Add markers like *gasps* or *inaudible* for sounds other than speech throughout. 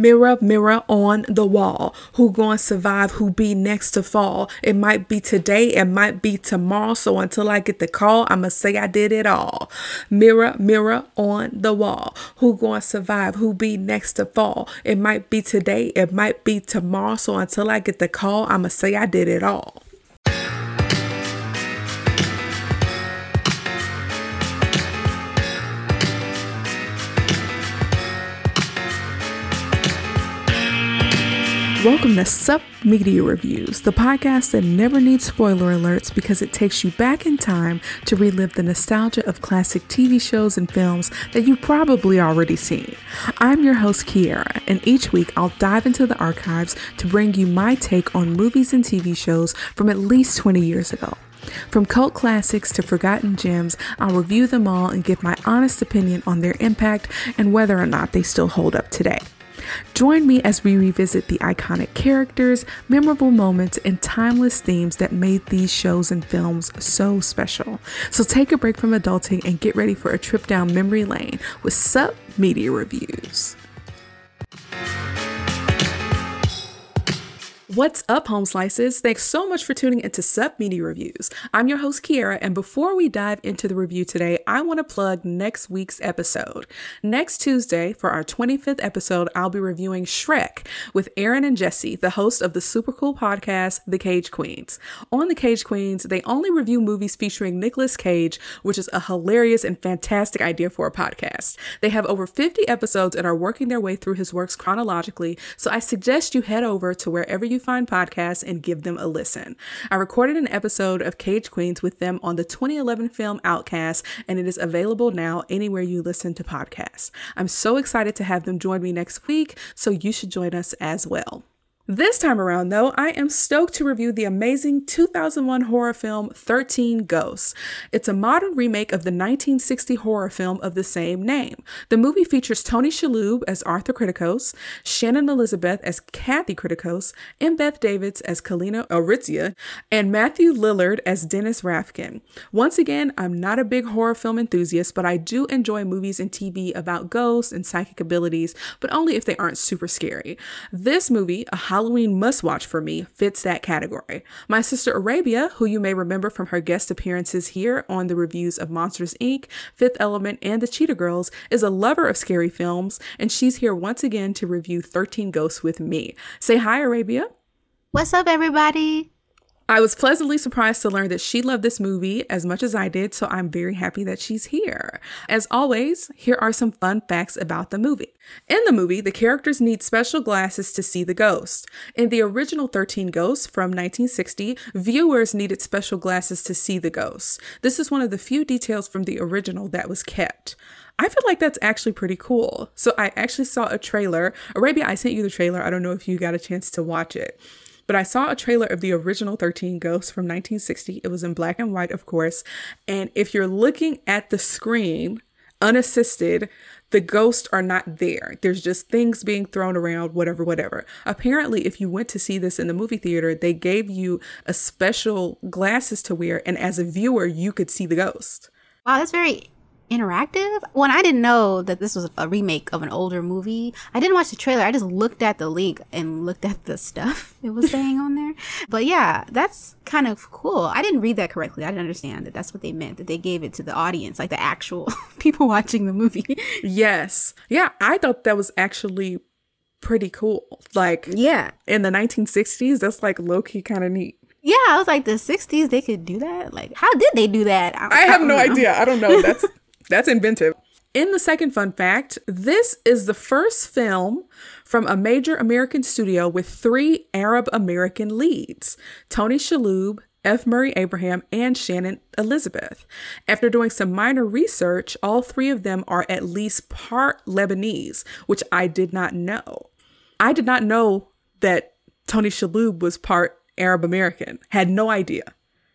Mirror, mirror on the wall. Who gonna survive? Who be next to fall? It might be today, it might be tomorrow. So until I get the call, I'ma say I did it all. Mirror, mirror on the wall. Who gonna survive? Who be next to fall? It might be today, it might be tomorrow. So until I get the call, I'ma say I did it all. Welcome to Sup Media Reviews, the podcast that never needs spoiler alerts because it takes you back in time to relive the nostalgia of classic TV shows and films that you've probably already seen. I'm your host, Kiara, and each week I'll dive into the archives to bring you my take on movies and TV shows from at least 20 years ago. From cult classics to forgotten gems, I'll review them all and give my honest opinion on their impact and whether or not they still hold up today. Join me as we revisit the iconic characters, memorable moments, and timeless themes that made these shows and films so special. So take a break from adulting and get ready for a trip down memory lane with Sup Media Reviews. What's up, home slices? Thanks so much for tuning into Sup Media Reviews. I'm your host, Kiara, and before we dive into the review today, I want to plug next week's episode. Next Tuesday, for our 25th episode, I'll be reviewing Shrek with Aaron and Jesse, the host of the super cool podcast, The Cage Queens. On The Cage Queens, they only review movies featuring Nicolas Cage, which is a hilarious and fantastic idea for a podcast. They have over 50 episodes and are working their way through his works chronologically, so I suggest you head over to wherever you find podcasts and give them a listen. I recorded an episode of Cage Queens with them on the 2011 film Outcast, and it is available now anywhere you listen to podcasts. I'm so excited to have them join me next week, so you should join us as well. This time around, though, I am stoked to review the amazing 2001 horror film 13 Ghosts. It's a modern remake of the 1960 horror film of the same name. The movie features Tony Shalhoub as Arthur Kriticos, Shannon Elizabeth as Kathy Kriticos, and Beth Davidtz as Kalina Oretzia, and Matthew Lillard as Dennis Rafkin. Once again, I'm not a big horror film enthusiast, but I do enjoy movies and TV about ghosts and psychic abilities, but only if they aren't super scary. This movie, a Halloween must watch for me fits that category. My sister Arabia, who you may remember from her guest appearances here on the reviews of Monsters Inc., Fifth Element, and The Cheetah Girls, is a lover of scary films, and she's here once again to review 13 Ghosts with me. Say hi, Arabia. What's up, everybody? I was pleasantly surprised to learn that she loved this movie as much as I did, so I'm very happy that she's here. As always, here are some fun facts about the movie. In the movie, the characters need special glasses to see the ghost. In the original 13 Ghosts from 1960, viewers needed special glasses to see the ghosts. This is one of the few details from the original that was kept. I feel like that's actually pretty cool. So I actually saw a trailer. Arabia, I sent you the trailer. I don't know if you got a chance to watch it. But I saw a trailer of the original 13 Ghosts from 1960. It was in black and white, of course. And if you're looking at the screen unassisted, the ghosts are not there. There's just things being thrown around, whatever, whatever. Apparently, if you went to see this in the movie theater, they gave you a special glasses to wear, and as a viewer, you could see the ghost. Wow, that's very interactive. When I didn't know that this was a remake of an older movie, I didn't watch the trailer. I just looked at the link and looked at the *laughs* stuff it was saying on there. But yeah, that's kind of cool. I didn't read that correctly. I didn't understand that that's what they meant, that they gave it to the audience, like the actual *laughs* people watching the movie. yes. Yeah, I thought that was actually pretty cool. Like, yeah. In the 1960s, that's like low key kind of neat. Yeah, I was like, the 60s, they could do that? Like, how did they do that? I, I have no know. idea. I don't know. *laughs* That's that's inventive. In the second fun fact, this is the first film from a major American studio with three Arab American leads Tony Shalhoub, F. Murray Abraham, and Shannon Elizabeth. After doing some minor research, all three of them are at least part Lebanese, which I did not know. I did not know that Tony Shalhoub was part Arab American, had no idea.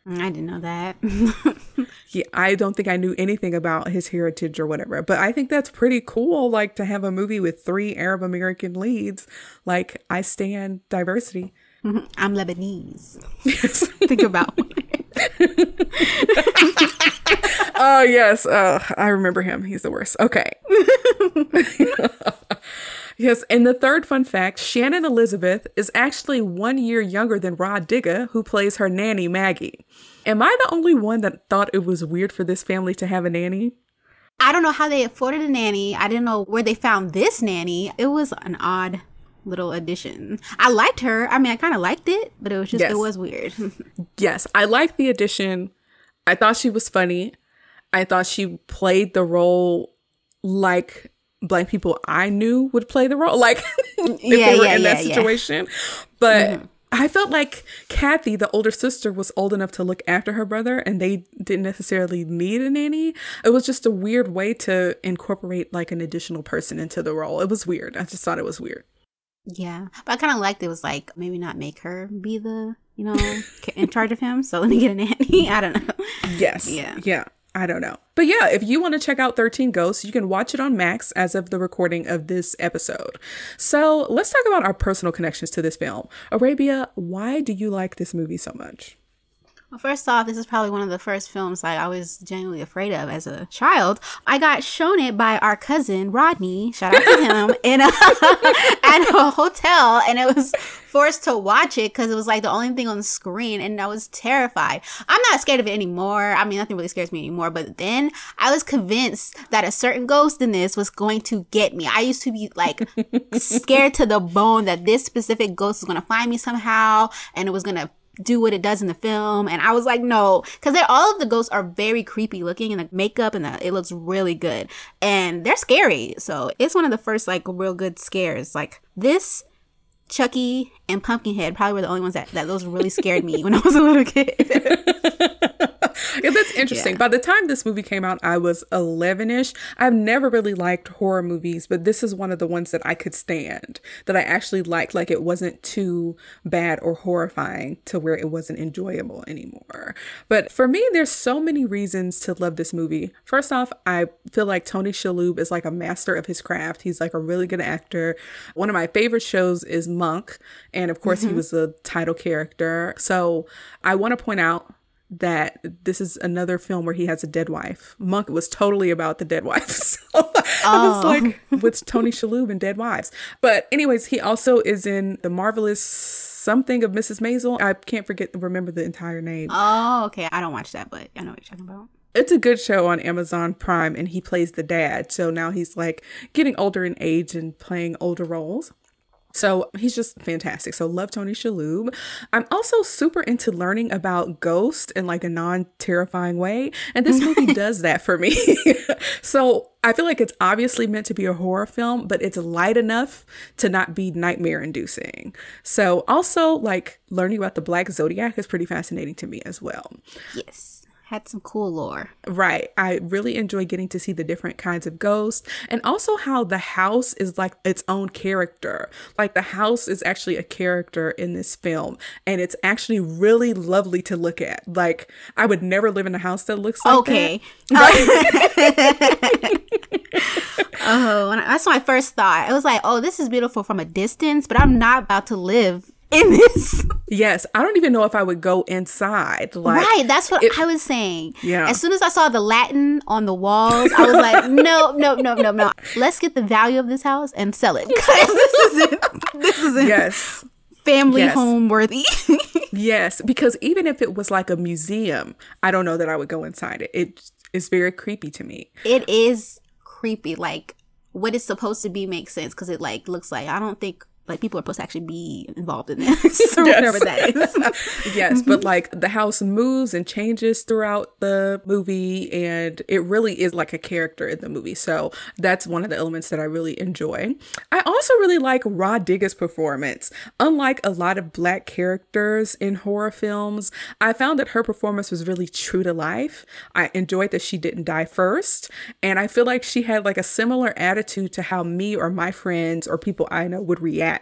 Mm, I didn't know that. *laughs* yeah, I don't think I knew anything about his heritage or whatever, but I think that's pretty cool. Like to have a movie with three Arab American leads. Like I stand diversity. *laughs* I'm Lebanese. Yes. *laughs* think about. oh yes, uh, I remember him. He's the worst. Okay. Yes, and the third fun fact Shannon Elizabeth is actually one year younger than Rah Digga, who plays her nanny, Maggie. Am I the only one that thought it was weird for this family to have a nanny? I don't know how they afforded a nanny. I didn't know where they found this nanny. It was an odd little addition. I liked her. I mean, I kind of liked it, but it was just, Yes. it was weird. *laughs* Yes, I liked the addition. I thought she was funny. I thought she played the role like black people I knew would play the role, like *laughs* if Yeah, they were yeah, in that yeah, yeah. situation. But mm-hmm. I felt like Kathy, the older sister, was old enough to look after her brother, and they didn't necessarily need a nanny. It was just a weird way to incorporate like an additional person into the role. It was weird. I just thought it was weird. yeah. But I kind of liked it was like, maybe not make her be the, you know, in charge of him. So let me get a nanny. *laughs* I don't know. Yes. Yeah. Yeah. I don't know. But yeah, if you want to check out 13 Ghosts, you can watch it on Max as of the recording of this episode. So let's talk about our personal connections to this film. Arabia, why do you like this movie so much? Well, first off, this is probably one of the first films like I was genuinely afraid of as a child. I got shown it by our cousin Rodney. Shout out to him *laughs* in a, *laughs* at a hotel, and it was forced to watch it because it was like the only thing on the screen, and I was terrified. I'm not scared of it anymore. I mean, nothing really scares me anymore. But then I was convinced that a certain ghost in this was going to get me. I used to be like *laughs* scared to the bone that this specific ghost was going to find me somehow, and it was going to do what it does in the film. And i was like no because all of the ghosts are very creepy looking and the makeup and the, it looks really good. And they're scary. So it's one of the first like real good scares. Like this chucky and pumpkinhead probably were the only ones that, that those really scared me when i was a little kid *laughs* *laughs* Yeah, that's interesting. Yeah. By the time this movie came out, I was 11 ish. I've never really liked horror movies, but this is one of the ones that I could stand, that I actually liked. Like it wasn't too bad or horrifying to where it wasn't enjoyable anymore. But for me, there's so many reasons to love this movie. First off, I feel like Tony Shalhoub is like a master of his craft. He's like a really good actor. One of my favorite shows is Monk, and of course, he mm-hmm. was the title character. So I want to point out that this is another film where he has a dead wife. Monk was totally about the dead wife. *laughs* So I was oh. like with Tony Shalhoub and Dead Wives. But anyways, he also is in the marvelous something of Mrs. Maisel. I can't forget remember the entire name. oh okay i don't watch that but i know what you're talking about It's a good show on Amazon Prime and he plays the dad. So now he's like getting older in age and playing older roles. So he's just fantastic. So love Tony Shalhoub. I'm also super into learning about ghosts in like a non-terrifying way, and this movie *laughs* does that for me. *laughs* so I feel like it's obviously meant to be a horror film, but it's light enough to not be nightmare-inducing. So also like learning about the Black Zodiac is pretty fascinating to me as well. yes had some cool lore Right. I really enjoy getting to see the different kinds of ghosts and also how the house is like its own character. Like the house is actually a character in this film and it's actually really lovely to look at. Like I would never live in a house that looks like okay *laughs* oh and that's my first thought it was like oh this is beautiful from a distance but i'm not about to live in this. Yes. I don't even know if I would go inside. Like right that's what it- i was saying Yeah. as soon as i saw the latin on the walls i was like *laughs* no no no no no let's get the value of this house and sell it because *laughs* this isn't this isn't Yes. family Yes. home worthy *laughs* Yes, because even if it was like a museum, I don't know that I would go inside it. It is very creepy to me. it is creepy like what it's supposed to be makes sense because it like looks like i don't think like people are supposed to actually be involved in this *laughs* or whatever that is *laughs* yes, but mm-hmm. like the house moves and changes throughout the movie, and it really is like a character in the movie. So that's one of the elements that I really enjoy. I also really like Rah Digga's performance. Unlike a lot of black characters in horror films, I found that her performance was really true to life. I enjoyed that she didn't die first, and I feel like she had like a similar attitude to how me or my friends or people I know would react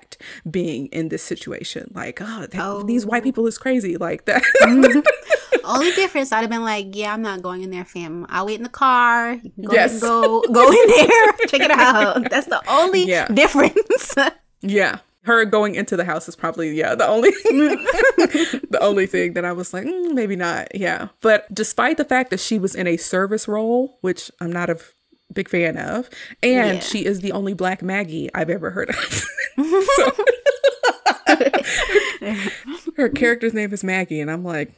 being in this situation. Like, oh, th- these white people is crazy like that. *laughs* Only difference, I'd have been like, yeah, I'm not going in there, fam. I'll wait in the car. Go, Yes. go, go in *laughs* there, check it out. That's the only Yeah. difference. yeah. Her going into the house is probably yeah the only *laughs* the only thing that I was like mm, maybe not yeah but despite the fact that she was in a service role which I'm not a f- big fan of. And Yeah. she is the only black Maggie I've ever heard of. *laughs* So- *laughs* her character's name is Maggie, and I'm like,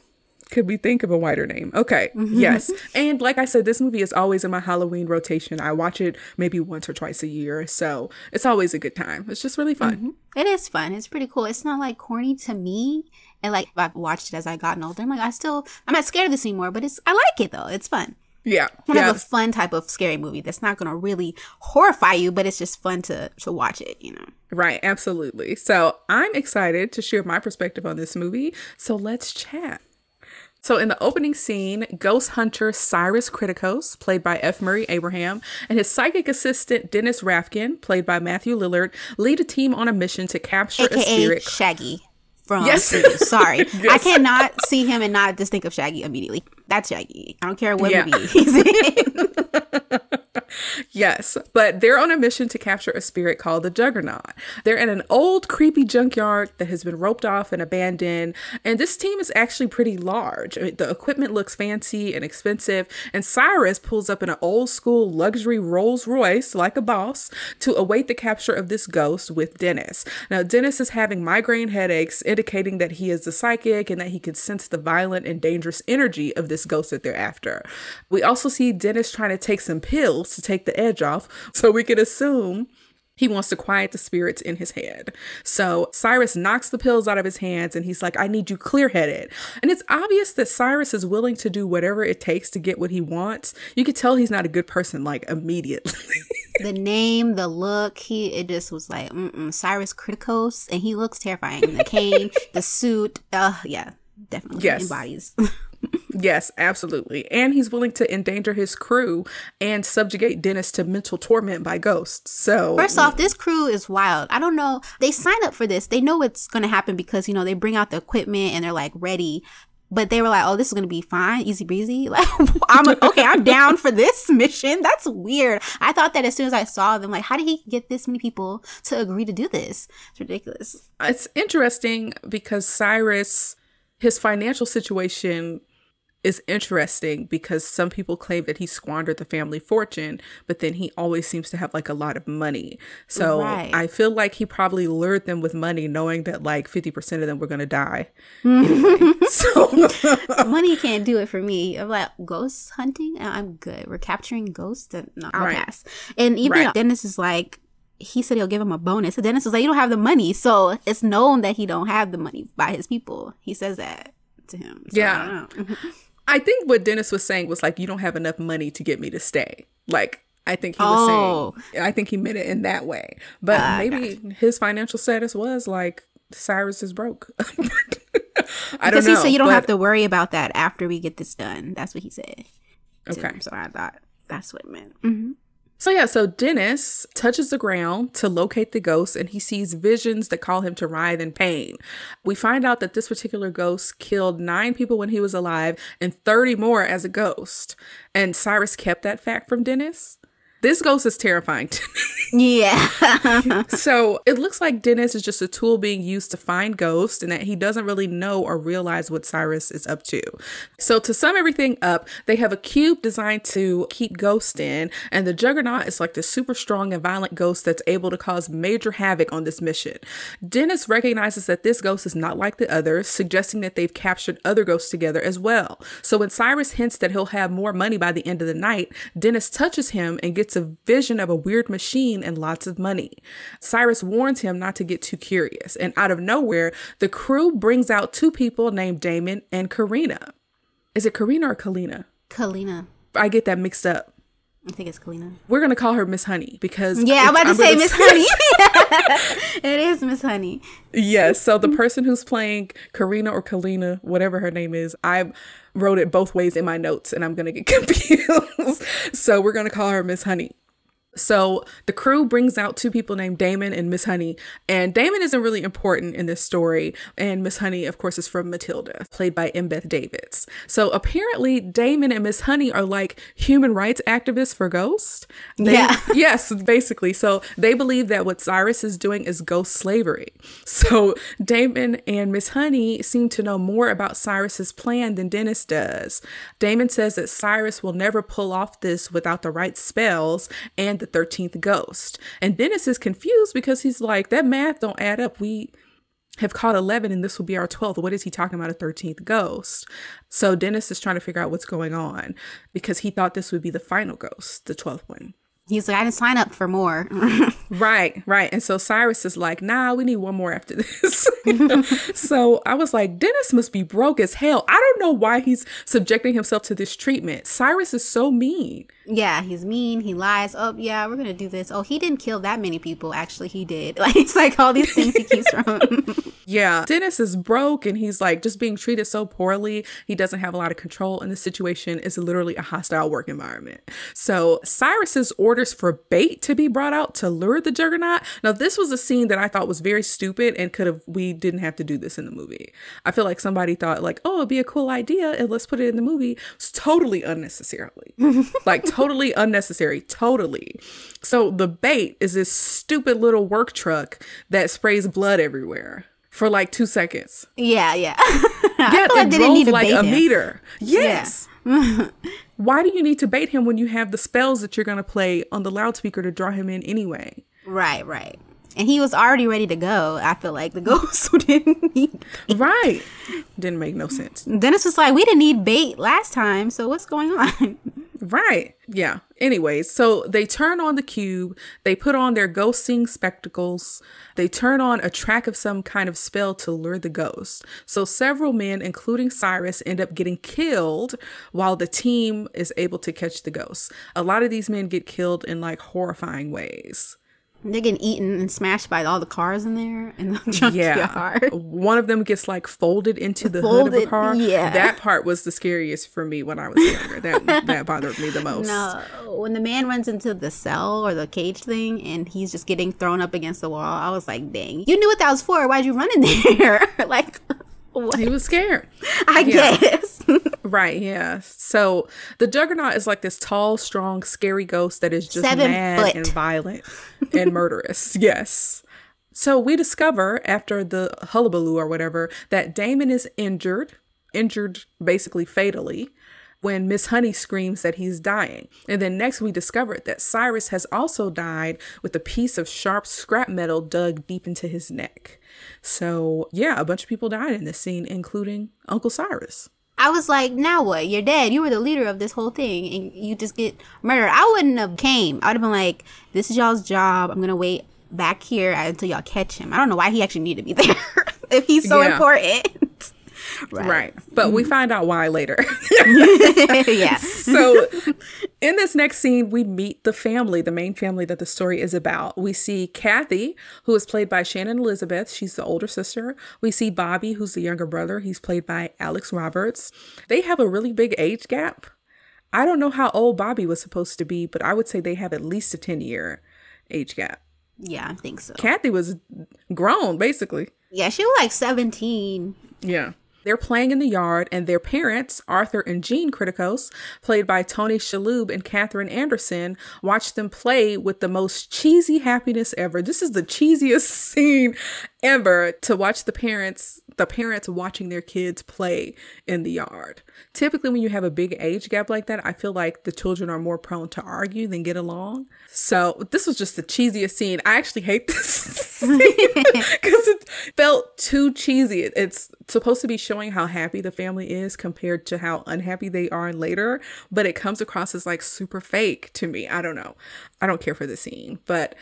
could we think of a whiter name? Okay, yes. *laughs* And like I said, this movie is always in my Halloween rotation. I watch it maybe once or twice a year, so it's always a good time. It's just really fun. Mm-hmm. It is fun. It's pretty cool. It's not like corny to me. And like I've watched it as I've gotten older. I'm like, I still I'm not scared of this anymore, but it's I like it though. It's fun. Yeah, One yeah, of a fun type of scary movie that's not gonna really horrify you, but it's just fun to to watch it, you know. right, absolutely. So I'm excited to share my perspective on this movie. So let's chat. So in the opening scene, ghost hunter Cyrus Kriticos, played by F. Murray Abraham, and his psychic assistant Dennis Rafkin, played by Matthew Lillard, lead a team on a mission to capture a spirit. Shaggy from Yes. Sorry. *laughs* I cannot see him and not just think of Shaggy immediately. That's Shaggy. I don't care what Yeah. movie he's in. *laughs* *laughs* Yes, but they're on a mission to capture a spirit called the Juggernaut. They're in an old, creepy junkyard that has been roped off and abandoned, and this team is actually pretty large. I mean, the equipment looks fancy and expensive, and Cyrus pulls up in an old school luxury Rolls Royce like a boss to await the capture of this ghost with Dennis. Now, Dennis is having migraine headaches, indicating that he is a psychic and that he can sense the violent and dangerous energy of this ghost that they're after. We also see Dennis trying to take some pills to take the edge off, so we could assume he wants to quiet the spirits in his head. So Cyrus knocks the pills out of his hands and he's like, I need you clear headed. And it's obvious that Cyrus is willing to do whatever it takes to get what he wants. You could tell he's not a good person, like immediately. *laughs* the name, the look, he it just was like mm-mm, Cyrus Kriticos, and he looks terrifying. The cane, *laughs* the suit, uh, yeah, definitely Yes. embodies. *laughs* yes, absolutely. And he's willing to endanger his crew and subjugate Dennis to mental torment by ghosts. So First off, this crew is wild. I don't know. They sign up for this. They know it's going to happen because, you know, they bring out the equipment and they're like ready. But they were like, oh, this is going to be fine, easy breezy. *laughs* Like, I'm okay, I'm down for this *laughs* mission. That's weird. I thought that as soon as I saw them, like, how did he get this many people to agree to do this? It's ridiculous. it's interesting because Cyrus, his financial situation is interesting because some people claim that he squandered the family fortune, but then he always seems to have like a lot of money. So Right. I feel like he probably lured them with money, knowing that like 50% of them were going to die. Anyway, *laughs* *laughs* so *laughs* Money can't do it for me. I'm like, ghost hunting? Uh, I'm good. We're capturing ghosts? And no, I'll Right. pass. And even Right. Dennis is like, he said he'll give him a bonus. So Dennis was like, you don't have the money. So it's known that he don't have the money by his people. He says that to him. So Yeah. I don't know. I think what Dennis was saying was like, you don't have enough money to get me to stay. Like, I think he was Oh. saying, I think he meant it in that way. But Ah, maybe his financial status was like, Cyrus is broke. *laughs* I don't Because know. he said you don't but- have to worry about that after we get this done. That's what he said. Okay. him. So I thought that's what it meant. hmm So yeah, so Dennis touches the ground to locate the ghost and he sees visions that call him to writhe in pain. We find out that this particular ghost killed nine people when he was alive and 30 more as a ghost. And Cyrus kept that fact from Dennis. This ghost is terrifying to me. Yeah. *laughs* So it looks like Dennis is just a tool being used to find ghosts and that he doesn't really know or realize what Cyrus is up to. So to sum everything up, they have a cube designed to keep ghosts in, and the Juggernaut is like the super strong and violent ghost that's able to cause major havoc on this mission. Dennis recognizes that this ghost is not like the others, suggesting that they've captured other ghosts together as well. So when Cyrus hints that he'll have more money by the end of the night, Dennis touches him and gets a vision of a weird machine and lots of money. Cyrus warns him not to get too curious, and out of nowhere, the crew brings out two people named Damon and Karina. Is it Karina or Kalina? Kalina. I get that mixed up. I think it's Kalina. We're gonna call her Miss Honey because Yeah, I'm about to say gonna- Miss *laughs* Honey. *laughs* it is Miss Honey. Yes. So the person who's playing Karina or Kalina, whatever her name is, I wrote it both ways in my notes and I'm going to get *laughs* confused. so we're going to call her Miss Honey. So the crew brings out two people named Damon and Miss Honey. And Damon isn't really important in this story. And Miss Honey, of course, is from Matilda, played by Embeth Davidtz. So apparently, Damon and Miss Honey are like human rights activists for ghosts. They, Yeah. *laughs* yes, basically. So they believe that what Cyrus is doing is ghost slavery. So Damon and Miss Honey seem to know more about Cyrus's plan than Dennis does. Damon says that Cyrus will never pull off this without the right spells and the 13th ghost. And Dennis is confused because he's like, that math don't add up. We have caught 11 and this will be our 12th. What is he talking about? A 13th ghost. So Dennis is trying to figure out what's going on because he thought this would be the final ghost, the 12th one. He's like, I didn't sign up for more. *laughs* Right, right. And so Cyrus is like, nah, we need one more after this. *laughs* so I was like, Dennis must be broke as hell. I don't know why he's subjecting himself to this treatment. Cyrus is so mean. Yeah, he's mean. He lies. Oh, yeah, we're gonna do this. Oh, he didn't kill that many people. Actually, he did. *laughs* Like it's like all these things he keeps from. *laughs* Yeah. Dennis is broke and he's like just being treated so poorly. He doesn't have a lot of control in the situation. It's literally a hostile work environment. So Cyrus's orders for bait to be brought out to lure the juggernaut. Now, this was a scene that I thought was very stupid and could have, we didn't have to do this in the movie. I feel like somebody thought, like, oh, it'd be a cool idea and let's put it in the movie. It's totally unnecessarily. *laughs* like, totally unnecessary. Totally. So the bait is this stupid little work truck that sprays blood everywhere for like two seconds. yeah, yeah. *laughs* Yeah, I feel like it they drove didn't need like a him. meter. Yes. *laughs* Why do you need to bait him when you have the spells that you're going to play on the loudspeaker to draw him in anyway? Right, right. And he was already ready to go. I feel like the *laughs* ghost didn't need. Right. Didn't make no sense. Dennis was like, "We didn't need bait last time, so what's going on?" Right. Yeah. Anyways, so they turn on the cube, they put on their ghost seeing spectacles, they turn on a track of some kind of spell to lure the ghost. So several men, including Cyrus, end up getting killed while the team is able to catch the ghost. A lot of these men get killed in like horrifying ways. They're getting eaten and smashed by all the cars in there in the *laughs* junkyard. Yeah. One of them gets like folded into the hood of a car. yeah. That part was the scariest for me when I was younger. That *laughs* that bothered me the most. No, when the man runs into the cell or the cage thing and he's just getting thrown up against the wall, I was like, dang, you knew what that was for. Why'd you run in *laughs* there? like, what? He was scared. I Yeah. guess. Right, yeah. So the Juggernaut is like this tall, strong, scary ghost that is just Seven mad foot. and violent and murderous. *laughs* Yes. So we discover after the hullabaloo or whatever that Damon is injured, injured basically fatally, when Miss Honey screams that he's dying. And then next we discover that Cyrus has also died with a piece of sharp scrap metal dug deep into his neck. So yeah, a bunch of people died in this scene, including Uncle Cyrus. I was like, now what? You're dead. You were the leader of this whole thing, and you just get murdered. I wouldn't have came. I'd have been like, this is y'all's job. I'm gonna wait back here until y'all catch him. I don't know why he actually needed to be *laughs* there if he's so Yeah. important. Right. But we mm-hmm. find out why later. *laughs* *laughs* yeah. so in this next scene, we meet the family, the main family that the story is about. We see Kathy, who is played by Shannon Elizabeth. She's the older sister. We see Bobby, who's the younger brother. He's played by Alec Roberts. They have a really big age gap. I don't know how old Bobby was supposed to be, but I would say they have at least a 10 year age gap. Yeah, I think so. Kathy was grown, basically. Yeah, she was like 17. Yeah. They're playing in the yard, and their parents, Arthur and Jean Kriticos, played by Tony Shalhoub and Katherine Anderson, watch them play with the most cheesy happiness ever. This is the cheesiest *laughs* scene ever to watch the parents, the parents watching their kids play in the yard. Typically, when you have a big age gap like that, I feel like the children are more prone to argue than get along. So this was just the cheesiest scene. I actually hate *laughs* this scene because it felt too cheesy. It's supposed to be showing how happy the family is compared to how unhappy they are later, but it comes across as like super fake to me. I don't know. I don't care for the scene, but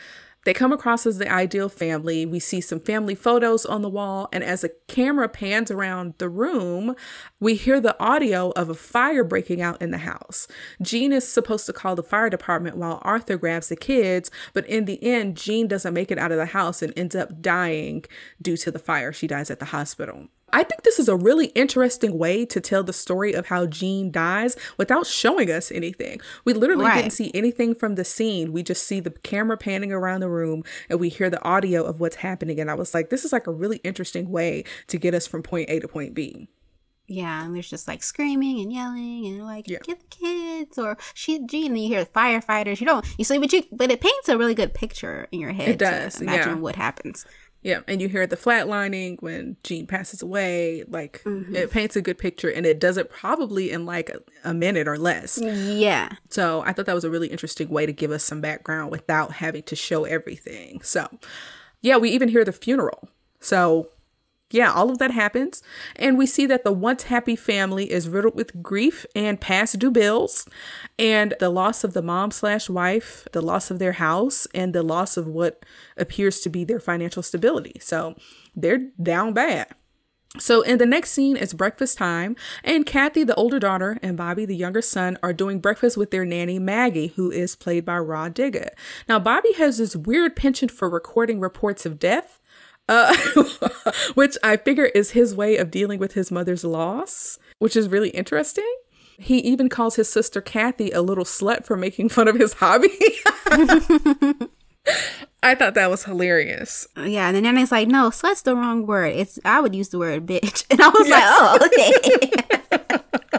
they come across as the ideal family. We see some family photos on the wall, and as a camera pans around the room, we hear the audio of a fire breaking out in the house. Jean is supposed to call the fire department while Arthur grabs the kids, but in the end, Jean doesn't make it out of the house and ends up dying due to the fire. She dies at the hospital. I think this is a really interesting way to tell the story of how Jean dies without showing us anything. We literally Right. didn't see anything from the scene. We just see the camera panning around the room and we hear the audio of what's happening. And I was like, this is like a really interesting way to get us from point A to point B. Yeah, and there's just like screaming and yelling and like Yeah. get the kids or she Jean. And you hear the firefighters. You don't you see, but you but it paints a really good picture in your head. It does, To imagine yeah. what happens. Yeah, and you hear the flatlining when Jean passes away. Like Mm-hmm. it paints a good picture, and it does it probably in like a, a minute or less. Yeah, So I thought that was a really interesting way to give us some background without having to show everything. So yeah, we even hear the funeral. So yeah, all of that happens. And we see that the once happy family is riddled with grief and past due bills, and the loss of the mom slash wife, the loss of their house, and the loss of what appears to be their financial stability. So they're down bad. So in the next scene, it's breakfast time, and Kathy, the older daughter, and Bobby, the younger son, are doing breakfast with their nanny Maggie, who is played by Rah Digga. Now Bobby has this weird penchant for recording reports of death, uh, *laughs* which I figure is his way of dealing with his mother's loss, which is really interesting. He even calls his sister Kathy a little slut for making fun of his hobby. *laughs* I thought that was hilarious. yeah. And the nanny's like, no, slut's the wrong word. It's I would use the word bitch. *laughs* And I was Yes. like, oh, okay.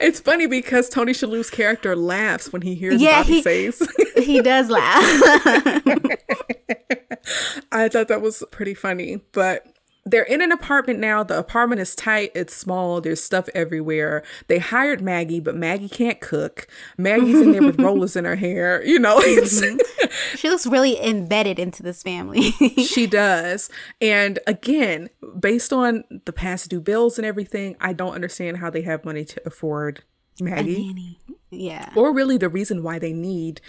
It's funny because Tony Shalhoub's character laughs when he hears Yeah, Bobby he- says. he does laugh. *laughs* I thought that was pretty funny, but they're in an apartment now. The apartment is tight, it's small, there's stuff everywhere. They hired Maggie, but Maggie can't cook. Maggie's in there with *laughs* rollers in her hair. You know, it's, mm-hmm. she looks really embedded into this family. *laughs* she does. And again, based on the past due bills and everything, I don't understand how they have money to afford Maggie. Yeah. or really the reason why they need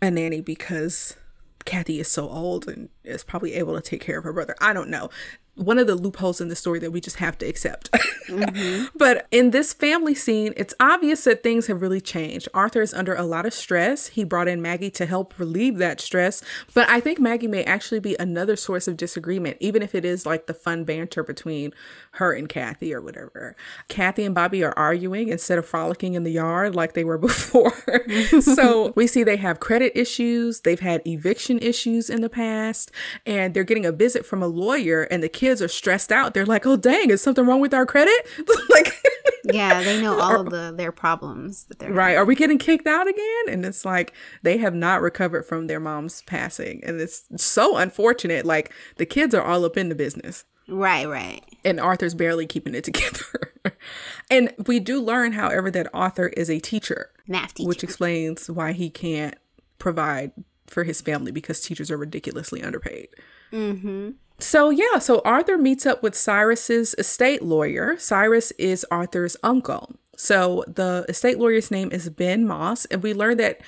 a nanny because Kathy is so old and is probably able to take care of her brother. I don't know. One of the loopholes in the story that we just have to accept. Mm-hmm. *laughs* But in this family scene, it's obvious that things have really changed. Arthur is under a lot of stress. He brought in Maggie to help relieve that stress. But I think Maggie may actually be another source of disagreement, even if it is like the fun banter between her and Kathy or whatever. Kathy and Bobby are arguing instead of frolicking in the yard like they were *laughs* before. *laughs* so we see they have credit issues, they've had eviction issues in the past, and they're getting a visit from a lawyer, and the kids are stressed out. They're like, oh, dang, is something wrong with our credit? *laughs* like, Yeah, they know all *laughs* of the their problems that they're right, are we getting kicked out again? And it's like they have not recovered from their mom's passing. And it's so unfortunate. Like, the kids are all up in the business. Right, right. and Arthur's barely keeping it *laughs* together. and we do learn, however, that Arthur is a teacher, Math teacher. which explains why he can't provide for his family because teachers are ridiculously underpaid. Mm-hmm. So, yeah, so Arthur meets up with Cyrus's estate lawyer. Cyrus is Arthur's uncle. So, the estate lawyer's name is Ben Moss, and we learn that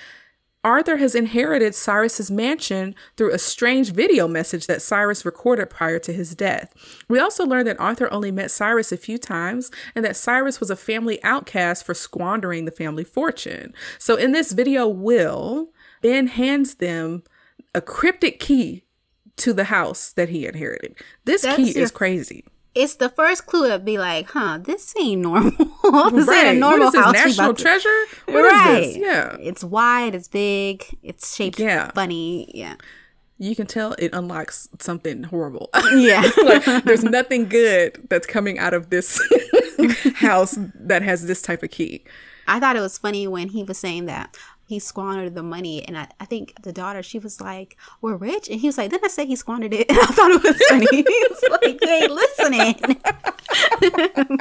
Arthur has inherited Cyrus's mansion through a strange video message that Cyrus recorded prior to his death. We also learn that Arthur only met Cyrus a few times and that Cyrus was a family outcast for squandering the family fortune. So in this video will, Ben hands them a cryptic key to the house that he inherited. This That's key your- is crazy. it's the first clue to be like, huh, this ain't normal. *laughs* this Right. ain't a normal what is this, house. national treasure? What is right. this? Yeah. It's wide, it's big, it's shaped Yeah. funny. Yeah. You can tell it unlocks something horrible. Yeah. *laughs* like *laughs* there's nothing good that's coming out of this house that has this type of key. I thought it was funny when he was saying that he squandered the money. And I, I think the daughter, she was like, We're rich. And he was like, Didn't I say he squandered it? *laughs* And I thought it was funny. *laughs* he was like, You ain't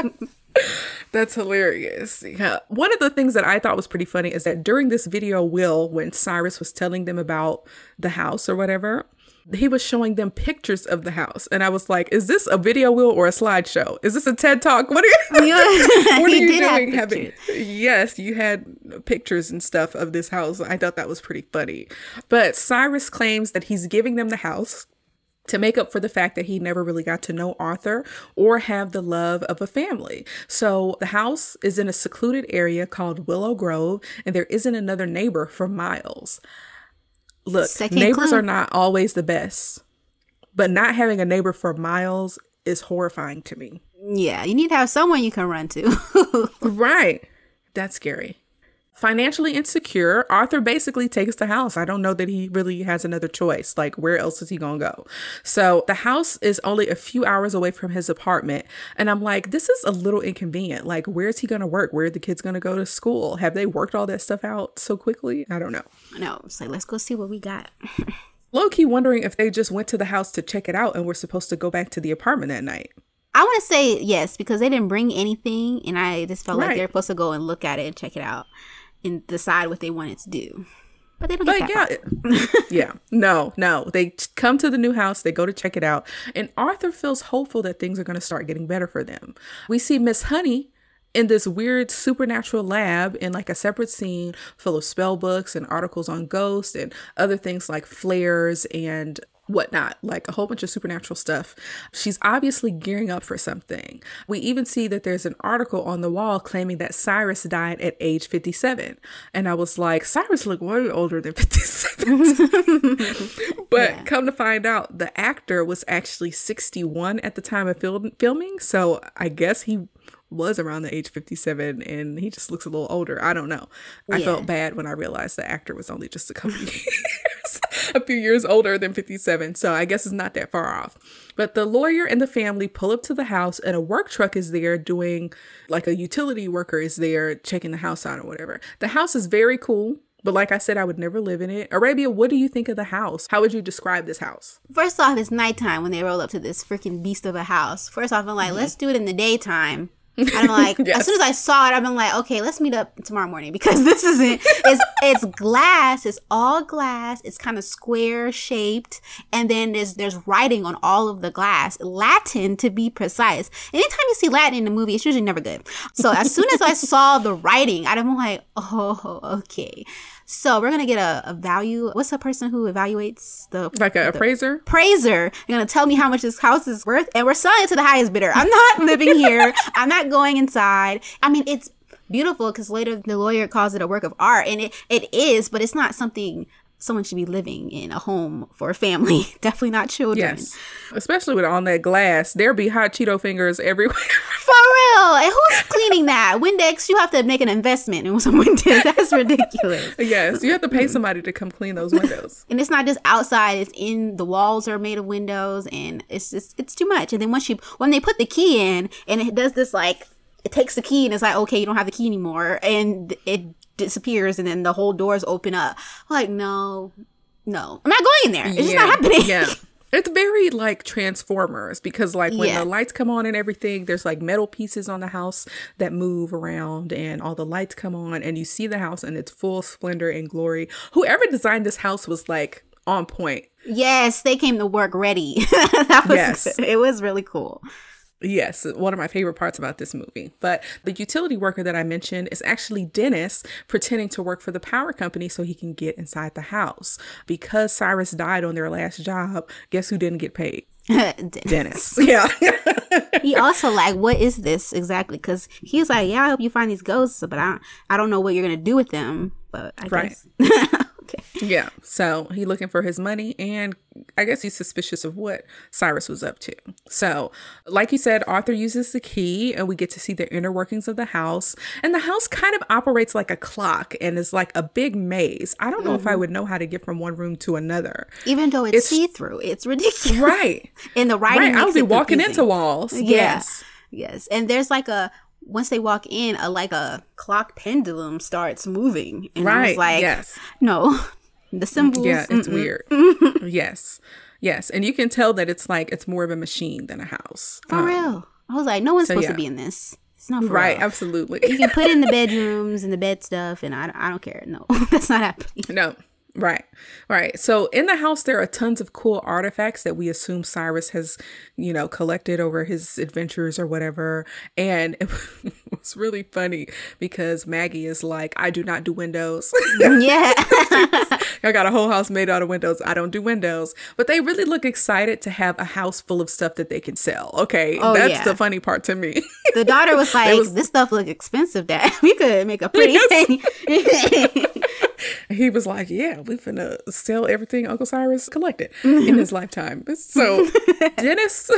listening. *laughs* That's hilarious. Yeah. One of the things that I thought was pretty funny is that during this video will when Cyrus was telling them about the house or whatever, he was showing them pictures of the house. And I was like, is this a video wheel or a slideshow? Is this a TED talk? What are you, *laughs* *laughs* what *laughs* are you doing? Having, yes, you had pictures and stuff of this house. I thought that was pretty funny. But Cyrus claims that he's giving them the house to make up for the fact that he never really got to know Arthur or have the love of a family. So the house is in a secluded area called Willow Grove, and there isn't another neighbor for miles. Look, Second neighbors clue. are not always the best, but not having a neighbor for miles is horrifying to me. Yeah, you need to have someone you can run to. *laughs* right. That's scary. Financially insecure, Arthur basically takes the house. I don't know that he really has another choice. Like, where else is he going to go? So, the house is only a few hours away from his apartment. And I'm like, this is a little inconvenient. Like, where is he going to work? Where are the kids going to go to school? Have they worked all that stuff out so quickly? I don't know. No, it's like, let's go see what we got. *laughs* Low key wondering if they just went to the house to check it out and were supposed to go back to the apartment that night. I want to say yes because they didn't bring anything, and I just felt Right. like they're supposed to go and look at it and check it out and decide what they wanted to do. But they don't But get yeah, that it- *laughs* yeah, no, no. They come to the new house, they go to check it out, and Arthur feels hopeful that things are going to start getting better for them. We see Miss Honey in this weird supernatural lab in like a separate scene full of spell books and articles on ghosts and other things like flares and whatnot, like a whole bunch of supernatural stuff. She's obviously gearing up for something. We even see that there's an article on the wall claiming that Cyrus died at age 57. And I was like, Cyrus looked way older than *laughs* 57. *laughs* but come to find out, the actor was actually 61 at the time of film- filming. So I guess he was around the age 57 and he just looks a little older. I don't know. I felt bad when I realized the actor was only just a couple *laughs* years, *laughs* a few years older than 57. So I guess it's not that far off. But the lawyer and the family pull up to the house and a work truck is there doing like a utility worker is there checking the house out or whatever. The house is very cool. But like I said, I would never live in it. Arabia, what do you think of the house? How would you describe this house? First off, it's nighttime when they roll up to this freaking beast of a house. First off, I'm like, mm-hmm. let's do it in the daytime. And I'm like, Yes. *laughs* as soon as I saw it, I've been like, okay, let's meet up tomorrow morning because *laughs* this isn't. It's it's glass. It's all glass. It's kind of square shaped, and then there's there's writing on all of the glass, Latin to be precise. Anytime you see Latin in a movie, it's usually never good. So as soon as I saw the writing, I'm like, oh, okay. So we're gonna get a, a value. What's the person who evaluates the Like an appraiser? appraiser you're gonna tell me how much this house is worth and we're selling it to the highest bidder i'm not *laughs* living here i'm not going inside i mean it's beautiful because later the lawyer calls it a work of art and it, it is but it's not something someone should be living in a home for a family *laughs* definitely not children Yes. Especially with on that glass. There be hot Cheeto fingers everywhere. *laughs* for real and who's cleaning that windex you have to make an investment in *laughs* some windex that's ridiculous yes. You have to pay somebody to come clean those windows. and it's not just outside it's in the walls are made of windows and it's just it's too much and then once you when they put the key in and it does this like it takes the key and it's like okay you don't have the key anymore and it disappears and then the whole doors open up I'm like no no i'm not going in there it's just not happening Yeah. *laughs* It's very like Transformers because like when Yeah. the lights come on and everything, there's like metal pieces on the house that move around and all the lights come on and you see the house in its full splendor and glory. Whoever designed this house was like on point. yes they came to work ready *laughs* that was Yes. good. *laughs* it was really cool Yes, one of my favorite parts about this movie. But the utility worker that I mentioned is actually Dennis pretending to work for the power company so he can get inside the house. Because Cyrus died on their last job, guess who didn't get paid? *laughs* Dennis. *laughs* Yeah. he also like what is this exactly because he's like yeah i hope you find these ghosts but i i don't know what you're gonna do with them but i Right. guess *laughs* yeah. So he looking for his money and I guess he's suspicious of what Cyrus was up to. So, like you said, Arthur uses the key and we get to see the inner workings of the house. And the house kind of operates like a clock and is like a big maze. I don't know if I mm-hmm. would know how to get from one room to another. even though it's, It's- see-through it's ridiculous Right. *laughs* In the writing Right. I would be walking into walls. Yeah. Yes. yes and there's like a once they walk in a like a clock pendulum starts moving and I was Right. like yes. no *laughs* the symbols Yeah, it's mm-mm. weird. *laughs* yes. Yes. And you can tell that it's like it's more of a machine than a house. for Um, real i was like no one's supposed yeah. to be in this it's not for Right, real. absolutely. you can put in the *laughs* bedrooms and the bed stuff and i, I don't care no *laughs* that's not happening No. Right. Right. So in the house there are tons of cool artifacts that we assume Cyrus has, you know, collected over his adventures or whatever. And *laughs* it was really funny because Maggie is like, I do not do windows. yeah *laughs* *laughs* I got a whole house made out of windows. I don't do windows. But they really look excited to have a house full of stuff that they can sell. Okay. Oh, That's yeah. the funny part to me. The daughter was like, was- "This stuff look expensive, Dad. We could make a pretty thing." *laughs* he was like, "Yeah, we finna sell everything Uncle Cyrus collected *laughs* in his lifetime." So *laughs* Dennis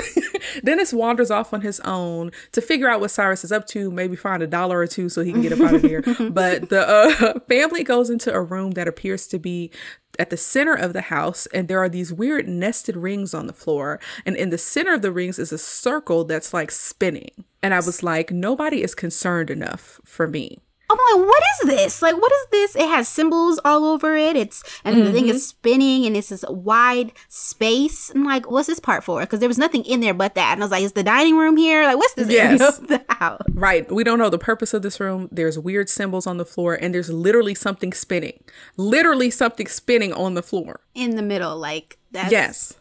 Dennis wanders off on his own to figure out what Cyrus is up to. Maybe find a dollar or two so he can get up out of here. but the uh, family goes into a room that appears to be at the center of the house and there are these weird nested rings on the floor and in the center of the rings is a circle that's like spinning and i was like nobody is concerned enough for me I'm like, what is this? Like, what is this? It has symbols all over it. It's and mm-hmm. the thing is mm-hmm. spinning, and it's this wide space. I'm like, what's this part for? Because there was nothing in there but that. And I was like, is the dining room here? Like, what's this yes. the house? Right. We don't know the purpose of this room. There's weird symbols on the floor, and there's literally something spinning. Literally something spinning on the floor in the middle. Like that's yes.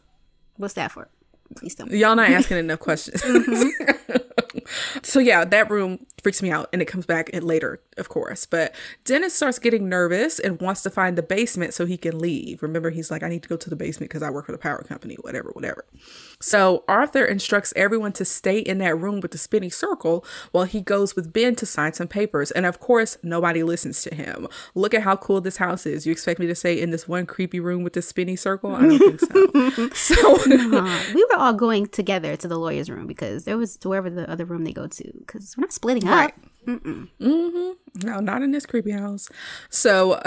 What's that for? Please tell me. Y'all not asking *laughs* enough questions. Mm-hmm. *laughs* so yeah, that room freaks me out and it comes back later, of course. But Dennis starts getting nervous and wants to find the basement so he can leave. Remember, he's like, I need to go to the basement because I work for the power company, whatever, whatever. So Arthur instructs everyone to stay in that room with the spinning circle while he goes with Ben to sign some papers. And of course, nobody listens to him. Look at how cool this house is. You expect me to stay in this one creepy room with the spinning circle? I don't think so. *laughs* so uh-huh. we were all going together to the lawyer's room because there was wherever the other room they go to because we're not splitting right. up. Mm-hmm. No, not in this creepy house. So,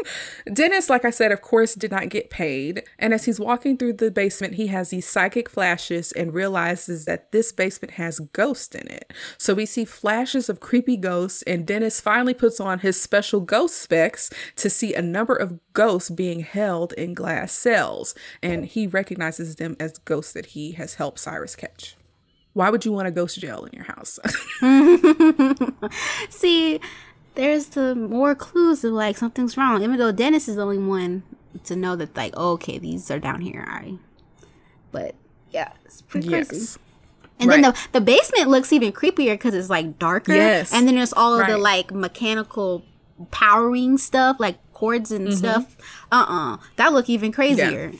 *laughs* Dennis, like I said, of course, did not get paid. And as he's walking through the basement, he has these psychic flashes and realizes that this basement has ghosts in it. So, we see flashes of creepy ghosts, and Dennis finally puts on his special ghost specs to see a number of ghosts being held in glass cells. And he recognizes them as ghosts that he has helped Cyrus catch. Why would you want a ghost jail in your house? *laughs* *laughs* See, there's the more clues of like something's wrong. Even though Dennis is the only one to know that like, oh, okay, these are down here. I, but yeah, it's pretty yes. crazy. And right. then the the basement looks even creepier because it's like darker. Yes. And then there's all of right. the like mechanical powering stuff, like cords and mm-hmm. stuff. Uh uh-uh. uh That look even crazier. Yeah.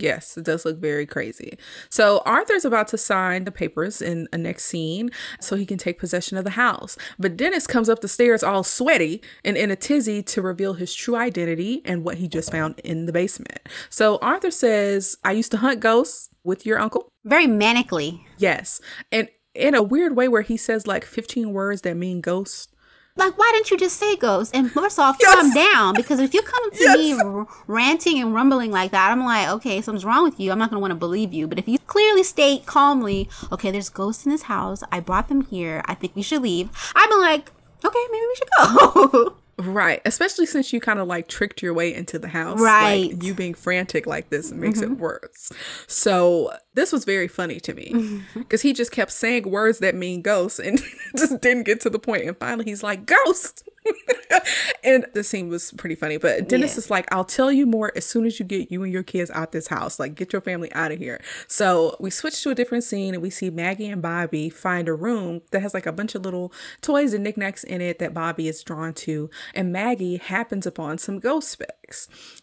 Yes, it does look very crazy. So Arthur's about to sign the papers in a next scene so he can take possession of the house. But Dennis comes up the stairs all sweaty and in a tizzy to reveal his true identity and what he just found in the basement. So Arthur says, I used to hunt ghosts with your uncle. Very manically. Yes. And in a weird way where he says like 15 words that mean ghost like why didn't you just say ghost and first off yes. calm down because if you come to yes. me r- ranting and rumbling like that i'm like okay something's wrong with you i'm not going to want to believe you but if you clearly state calmly okay there's ghosts in this house i brought them here i think we should leave be like okay maybe we should go *laughs* Right. Especially since you kind of like tricked your way into the house. Right. Like, you being frantic like this makes mm-hmm. it worse. So this was very funny to me because mm-hmm. *laughs* he just kept saying words that mean ghost and *laughs* just didn't get to the point. And finally he's like, ghost. *laughs* and the scene was pretty funny. But Dennis yeah. is like, I'll tell you more as soon as you get you and your kids out this house. Like, get your family out of here. So we switch to a different scene and we see Maggie and Bobby find a room that has like a bunch of little toys and knickknacks in it that Bobby is drawn to. And Maggie happens upon some ghost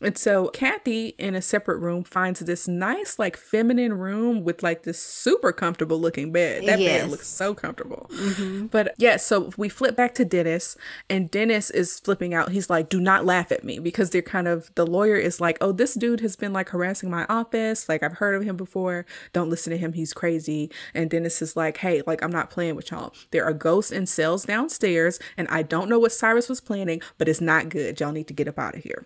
And so Kathy in a separate room finds this nice, like feminine room with like this super comfortable looking bed. That yes. bed looks so comfortable. Mm-hmm. But yeah, so we flip back to Dennis and Dennis is flipping out. He's like, do not laugh at me because they're kind of, the lawyer is like, oh, this dude has been like harassing my office. Like, I've heard of him before. Don't listen to him. He's crazy. And Dennis is like, hey, like, I'm not playing with y'all. There are ghosts in cells downstairs, and I don't know what Cyrus was planning, but it's not good. Y'all need to get up out of here.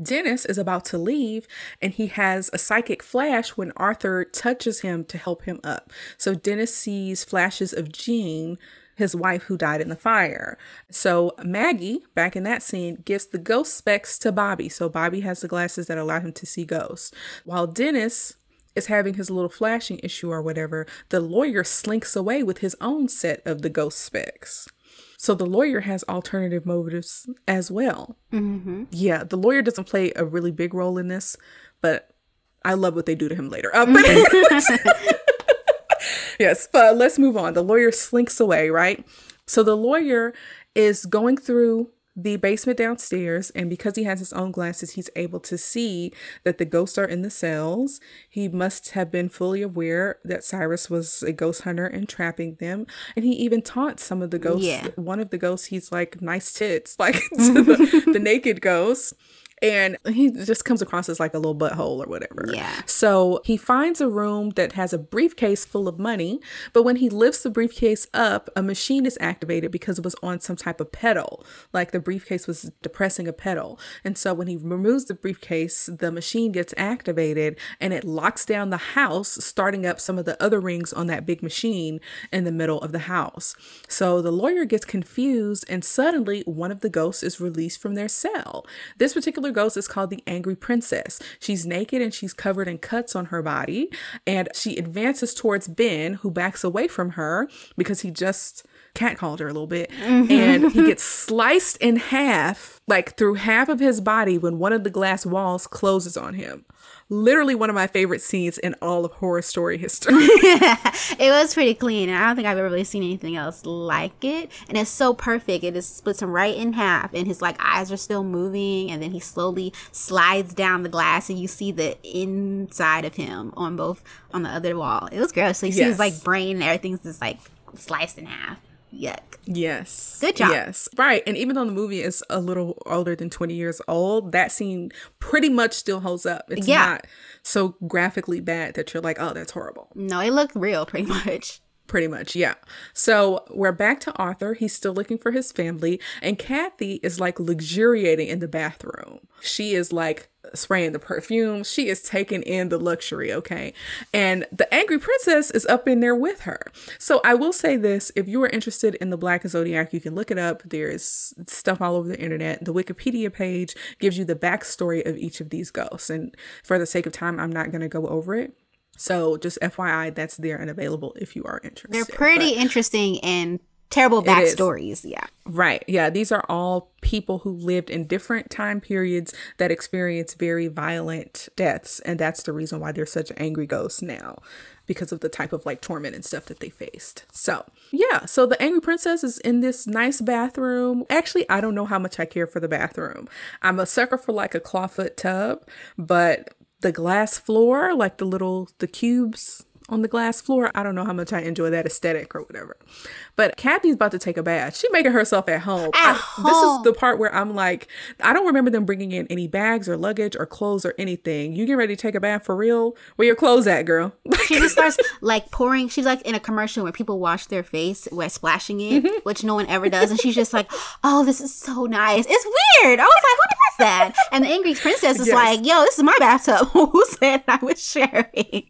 Dennis is about to leave and he has a psychic flash when Arthur touches him to help him up. So Dennis sees flashes of Jean his wife who died in the fire. So Maggie, back in that scene, gives the ghost specs to Bobby. So Bobby has the glasses that allow him to see ghosts. While Dennis is having his little flashing issue or whatever, the lawyer slinks away with his own set of the ghost specs. So the lawyer has alternative motives as well. Mm-hmm. Yeah, the lawyer doesn't play a really big role in this, but I love what they do to him later. Uh, but *laughs* yes, but let's move on. The lawyer slinks away, right? So the lawyer is going through the basement downstairs, and because he has his own glasses, he's able to see that the ghosts are in the cells. He must have been fully aware that Cyrus was a ghost hunter and trapping them. And he even taunts some of the ghosts. Yeah. One of the ghosts, he's like, nice tits, *laughs* like to the, *laughs* the naked ghost and he just comes across as like a little butthole or whatever. Yeah. So he finds a room that has a briefcase full of money, but when he lifts the briefcase up, a machine is activated because it was on some type of pedal. Like the briefcase was depressing a pedal. And so when he removes the briefcase, the machine gets activated and it locks down the house, starting up some of the other rings on that big machine in the middle of the house. So the lawyer gets confused and suddenly one of the ghosts is released from their cell. This particular ghost is called the Angry Princess. She's naked and she's covered in cuts on her body. And she advances towards Ben, who backs away from her because he just catcalled her a little bit. Mm-hmm. And he gets *laughs* sliced in half, like through half of his body, when one of the glass walls closes on him. Literally one of my favorite scenes in all of horror story history. *laughs* it was pretty clean, and I don't think I've ever really seen anything else like it. And it's so perfect. It just splits him right in half, and his like eyes are still moving, and then he slowly slides down the glass, and you see the inside of him on both on the other wall. It was gross. So you see his like brain and everything's just like sliced in half. Yuck. Yes. Good job. Yes. Right. And even though the movie is a little older than 20 years old, that scene pretty much still holds up. It's Yeah. not so graphically bad that you're like, oh, that's horrible. No, it looked real, pretty much. Pretty much, yeah. So we're back to Arthur. He's still looking for his family, and Kathy is like luxuriating in the bathroom. She is like spraying the perfume. She is taking in the luxury, okay? And the angry princess is up in there with her. So I will say this if you are interested in the Black Zodiac, you can look it up. There's stuff all over the internet. The Wikipedia page gives you the backstory of each of these ghosts. And for the sake of time, I'm not going to go over it. So just FYI, that's there and available if you are interested. They're pretty interesting and terrible backstories. Yeah. Right. Yeah. These are all people who lived in different time periods that experience very violent deaths. And that's the reason why they're such angry ghosts now because of the type of like torment and stuff that they faced. So, yeah. So the angry princess is in this nice bathroom. Actually, I don't know how much I care for the bathroom. I'm a sucker for like a clawfoot tub, but the glass floor, like the little, the cubes on the glass floor. I don't know how much I enjoy that aesthetic or whatever. But Kathy's about to take a bath. She making herself at home. At I- This is the part where I'm like, I don't remember them bringing in any bags or luggage or clothes or anything. You get ready to take a bath for real? Where your clothes at, girl? *laughs* She just starts like pouring. She's like in a commercial where people wash their face by splashing it, Mm-hmm. which no one ever does. And she's just like, "Oh, this is so nice. It's weird." I was like, "Who does that?" And the angry princess is Yes. like, "Yo, this is my bathtub. *laughs* Who said I was sharing?"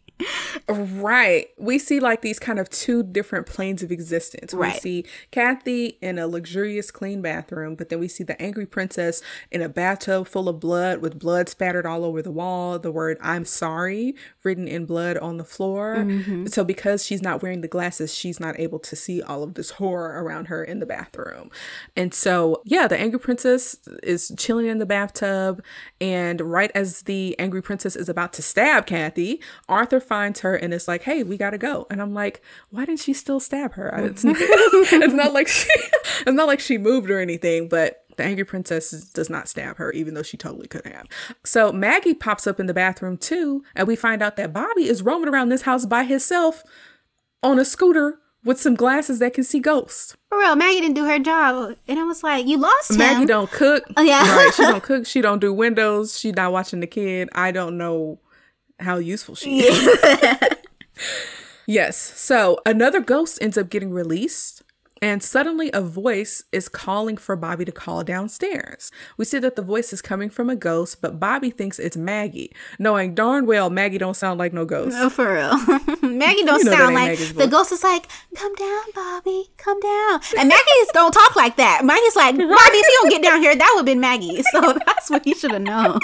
Right. We see like these kind of two different planes of existence. Right. We see Kathy in a luxurious, clean bathroom, but then we see the angry princess in a bathtub full of blood with blood spattered all over the wall, the word I'm sorry written in blood on the floor. Mm-hmm. So because she's not wearing the glasses, she's not able to see all of this horror around her in the bathroom. And so, yeah, the angry princess is chilling in the bathtub. And right as the angry princess is about to stab Kathy, Arthur finds her and is like, hey, we gotta go. And I'm like, why didn't she still stab her? It's, *laughs* it's not like she *laughs* it's not like she moved or anything, but the angry princess does not stab her, even though she totally could have. So Maggie pops up in the bathroom too, and we find out that Bobby is roaming around this house by himself on a scooter with some glasses that can see ghosts. For real, Maggie didn't do her job, and I was like, "You lost him." Maggie don't cook. Oh, yeah. right. She don't *laughs* cook. She don't do windows. She not watching the kid. I don't know how useful she is. *laughs* yes. So another ghost ends up getting released. And suddenly, a voice is calling for Bobby to call downstairs. We see that the voice is coming from a ghost, but Bobby thinks it's Maggie, knowing darn well Maggie don't sound like no ghost. No, for real. *laughs* Maggie don't You know sound like the ghost is like, "Come down, Bobby, come down." And Maggie's don't talk like that. Maggie's like, "Bobby, if you don't get down here, that would have been Maggie." *laughs* So that's what he should have known.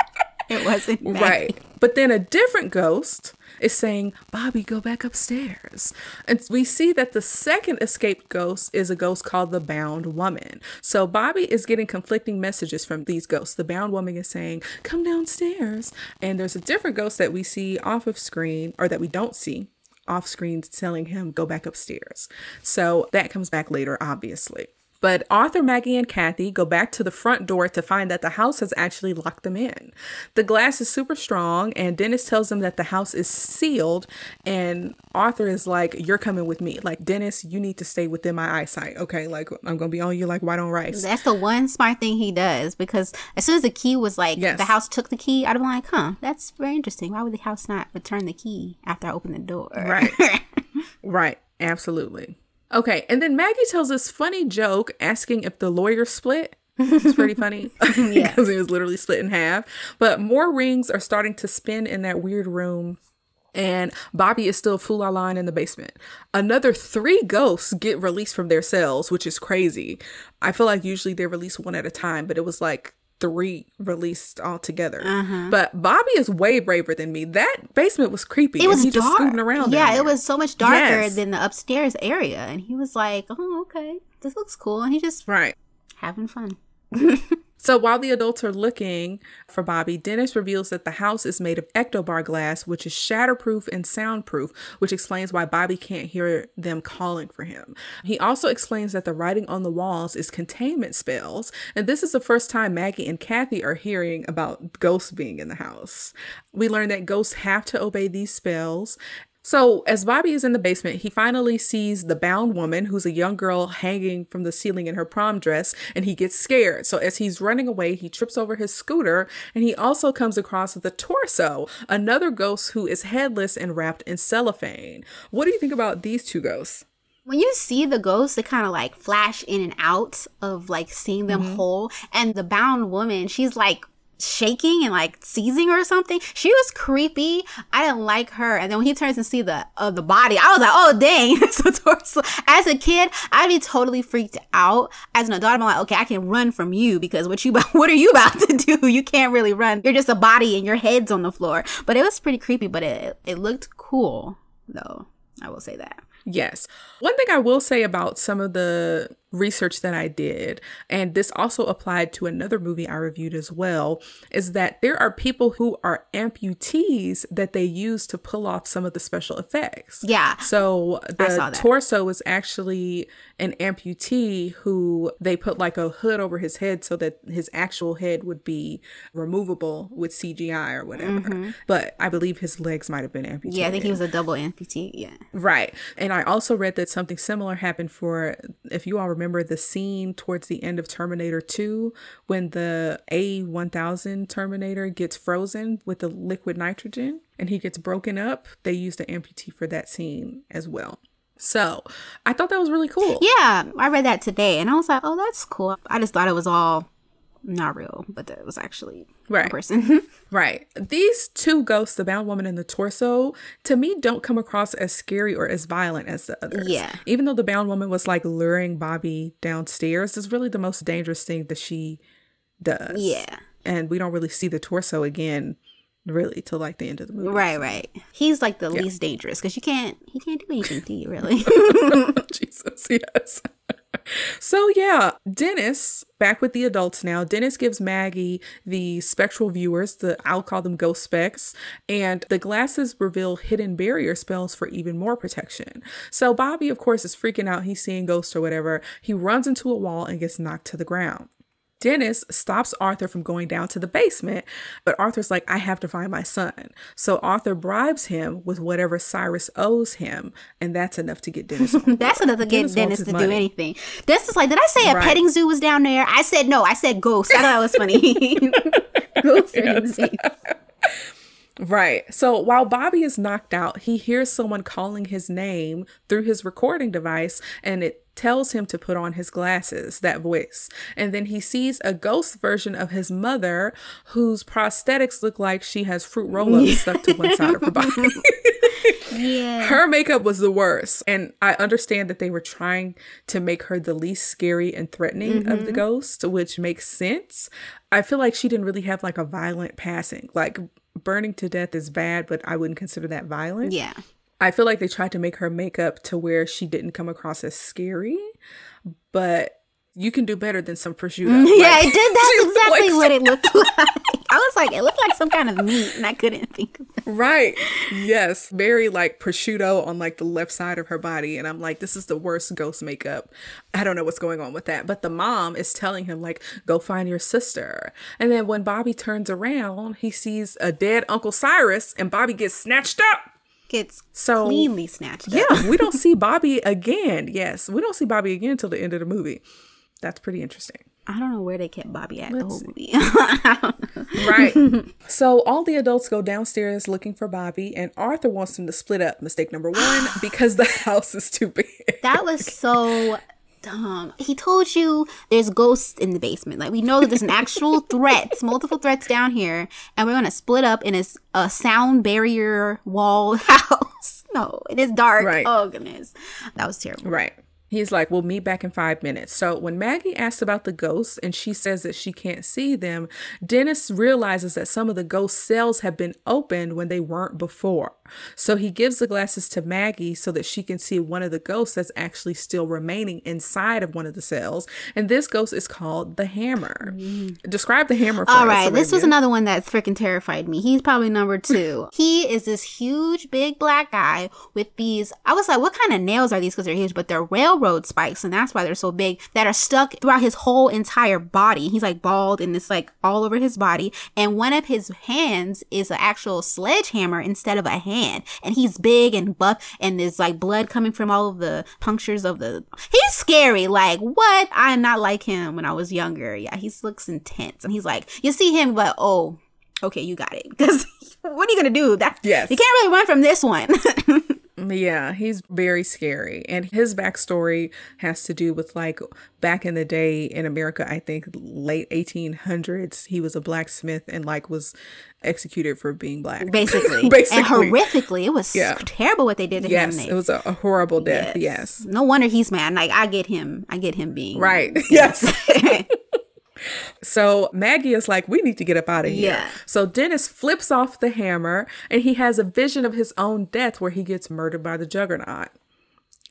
It wasn't Maggie. Right. But then a different ghost is saying, Bobby, go back upstairs. And we see that the second escaped ghost is a ghost called the Bound Woman. So Bobby is getting conflicting messages from these ghosts. The Bound Woman is saying, come downstairs. And there's a different ghost that we see off of screen, or that we don't see off screen, telling him, go back upstairs. So that comes back later, obviously. But Arthur, Maggie, and Kathy go back to the front door to find that the house has actually locked them in. The glass is super strong, and Dennis tells them that the house is sealed. And Arthur is like, You're coming with me. Like, Dennis, you need to stay within my eyesight. Okay. Like, I'm going to be on you like white on rice. That's the one smart thing he does because as soon as the key was like, Yes. the house took the key, I'd be like, Huh, that's very interesting. Why would the house not return the key after I open the door? Right. *laughs* right. Absolutely. Okay. And then Maggie tells this funny joke asking if the lawyer split. It's pretty funny *laughs* *laughs* because it was literally split in half. But more rings are starting to spin in that weird room. And Bobby is still full line in the basement. Another three ghosts get released from their cells, which is crazy. I feel like usually they release one at a time, but it was like three released all together. But Bobby is way braver than me. That basement was creepy. Uh-huh. It was dark. just scooting around. yeah, it was so much darker Yes. than the upstairs area. And he was like, Oh, okay. This looks cool. And he just right. having fun. *laughs* So while the adults are looking for Bobby, Dennis reveals that the house is made of ectobar glass, which is shatterproof and soundproof, which explains why Bobby can't hear them calling for him. He also explains that the writing on the walls is containment spells, and this is the first time Maggie and Kathy are hearing about ghosts being in the house. We learn that ghosts have to obey these spells, so, as Bobby is in the basement, he finally sees the bound woman, who's a young girl hanging from the ceiling in her prom dress, and he gets scared. So, as he's running away, he trips over his scooter, and he also comes across the torso, another ghost who is headless and wrapped in cellophane. What do you think about these two ghosts? When you see the ghosts, they kind of like flash in and out of like seeing them Mm-hmm. whole. And the bound woman, she's like shaking and like seizing or something. She was creepy. I didn't like her. And then when he turns and see the uh, the body, I was like, oh dang, *laughs* a torso. As a kid, I'd be totally freaked out. As an adult, I'm like, okay, I can run from you because what you *laughs* what are you about to do? You can't really run. You're just a body and your head's on the floor. But it was pretty creepy. But it it looked cool though. I will say that. Yes. One thing I will say about some of the research that I did, and this also applied to another movie I reviewed as well, is that there are people who are amputees that they use to pull off some of the special effects. Yeah. So the torso is actually an amputee who they put like a hood over his head so that his actual head would be removable with CGI or whatever. But I believe his legs might have been amputated. Mm-hmm. Yeah, I think he was a double amputee. Yeah. Right. And I also read that something similar happened for, if you all remember the scene towards the end of Terminator 2 when the T-1000 Terminator gets frozen with the liquid nitrogen and he gets broken up. They used an amputee for that scene as well. So I thought that was really cool. Yeah, I read that today and I was like, oh, that's cool. I just thought it was all not real, but that it was actually a Right. person. *laughs* Right. These two ghosts, the bound woman and the torso, to me don't come across as scary or as violent as the others. Yeah. Even though the bound woman was like luring Bobby downstairs, is really the most dangerous thing that she does. yeah. And we don't really see the torso again really till like the end of the movie. Right, right. He's like the least dangerous because you can't, he can't do anything to you, really. *laughs* Jesus, yes. So yeah, Dennis, back with the adults now. Dennis gives Maggie the spectral viewers, the I'll call them ghost specs, and the glasses reveal hidden barrier spells for even more protection. So Bobby, of course, is freaking out. He's seeing ghosts or whatever. He runs into a wall and gets knocked to the ground. Dennis stops Arthur from going down to the basement, but Arthur's like, I have to find my son. So Arthur bribes him with whatever Cyrus owes him, and that's enough to get Dennis *laughs* That's enough to get Dennis Dennis to his do anything. This is like, did I say a Right. petting zoo was down there? I said no. I said ghost. I thought it was funny. *laughs* *laughs* ghost. Right. So while Bobby is knocked out, he hears someone calling his name through his recording device and it tells him to put on his glasses, that voice. And then he sees a ghost version of his mother whose prosthetics look like she has fruit roll ups stuck to one side of her body. *laughs* *laughs* Yeah. her makeup was the worst. And I understand that they were trying to make her the least scary and threatening of the mm-hmm. ghosts, which makes sense. I feel like she didn't really have like a violent passing. Like burning to death is bad, but I wouldn't consider that violent. Yeah. I feel like they tried to make her makeup to where she didn't come across as scary, but you can do better than some prosciutto. *laughs* Yeah, Like, it did. That's *laughs* exactly like what it looked like. I was like, it looked like some kind of meat, and I couldn't think of it. Right. Yes. Very like prosciutto on like the left side of her body. And I'm like, this is the worst ghost makeup. I don't know what's going on with that. But the mom is telling him, like, go find your sister. And then when Bobby turns around, he sees a dead Uncle Cyrus and Bobby gets snatched up. Gets So- cleanly snatched. up. Yeah, we don't *laughs* see Bobby again. Yes, we don't see Bobby again until the end of the movie. That's pretty interesting. I don't know where they kept Bobby at the whole movie. *laughs* Right. *laughs* so all the adults go downstairs looking for Bobby, and Arthur wants them to split up. Mistake number one, *gasps* because the house is too big. that was so dumb. He told you there's ghosts in the basement. Like we know that there's an actual *laughs* threats, multiple threats down here, and we're gonna split up in a sound barrier wall *laughs* house. No, it is dark. Right. Oh goodness, that was terrible. Right. He's like, we'll meet back in five minutes. So when Maggie asks about the ghosts and she says that she can't see them, Dennis realizes that some of the ghost cells have been opened when they weren't before. So he gives the glasses to Maggie so that she can see one of the ghosts that's actually still remaining inside of one of the cells. And this ghost is called the Hammer. Mm. Describe the Hammer for All us, right, this was another one that freaking terrified me. He's probably number *laughs* two. he is this huge, big black guy with these. I was like, what kind of nails are these? Because they're huge, but they're railroad spikes, and that's why they're so big. That are stuck throughout his whole entire body. He's like bald, and it's like all over his body. And one of his hands is an actual sledgehammer instead of a hand. And he's big and buff, and there's like blood coming from all of the punctures of the. He's scary. Like what? I did not like him when I was younger. Yeah, he looks intense, and he's like, you see him, but oh, okay, you got it. Because *laughs* what are you gonna do? That Yes. you can't really run from this one. *laughs* Yeah, he's very scary. And his backstory has to do with like back in the day in America, I think late 1800s, he was a blacksmith and like was executed for being black. Basically, *laughs* Basically. and horrifically, it was Yeah. terrible what they did to Yes, him. They- it was a, a horrible death. Yes. No wonder he's mad. Like I get him. I get him being Right. *laughs* Yes. *laughs* So Maggie is like, we need to get up out of here. Yeah. So Dennis flips off the hammer and he has a vision of his own death where he gets murdered by the juggernaut.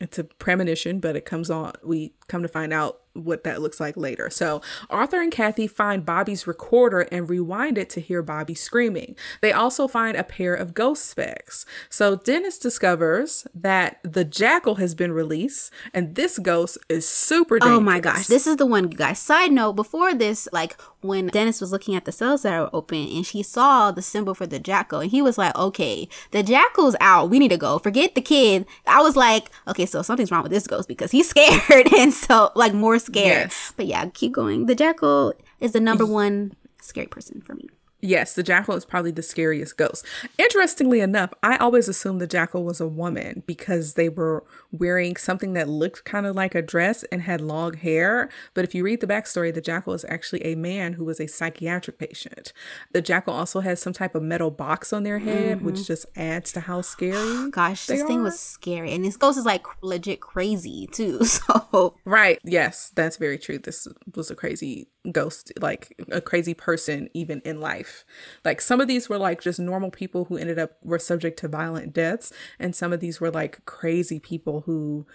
It's a premonition, but it comes on. We come to find out what that looks like later. So Arthur and Kathy find Bobby's recorder and rewind it to hear Bobby screaming. They also find a pair of ghost specs. So Dennis discovers that the jackal has been released, and this ghost is super dangerous. Oh my gosh, this is the one, you guys. Side note: Before this, like when Dennis was looking at the cells that are open, and she saw the symbol for the jackal, and he was like, "Okay, the jackal's out. We need to go. Forget the kid." I was like, "Okay, so something's wrong with this ghost because he's *laughs* scared, and so like more scared." Yes. But yeah, keep going. The jackal is the number one scary person for me. Yes, the jackal is probably the scariest ghost. Interestingly enough, I always assumed the jackal was a woman because they were wearing something that looked kind of like a dress and had long hair. But if you read the backstory, the jackal is actually a man who was a psychiatric patient. The jackal also has some type of metal box on their head, which mm-hmm. just adds to how scary. *gasps* Gosh, this thing was scary, and this ghost is like legit crazy too. *laughs* So Right. Yes, that's very true. This was a crazy ghost, like a crazy person, even in life. Like some of these were like just normal people who ended up were subject to violent deaths, and some of these were like crazy people who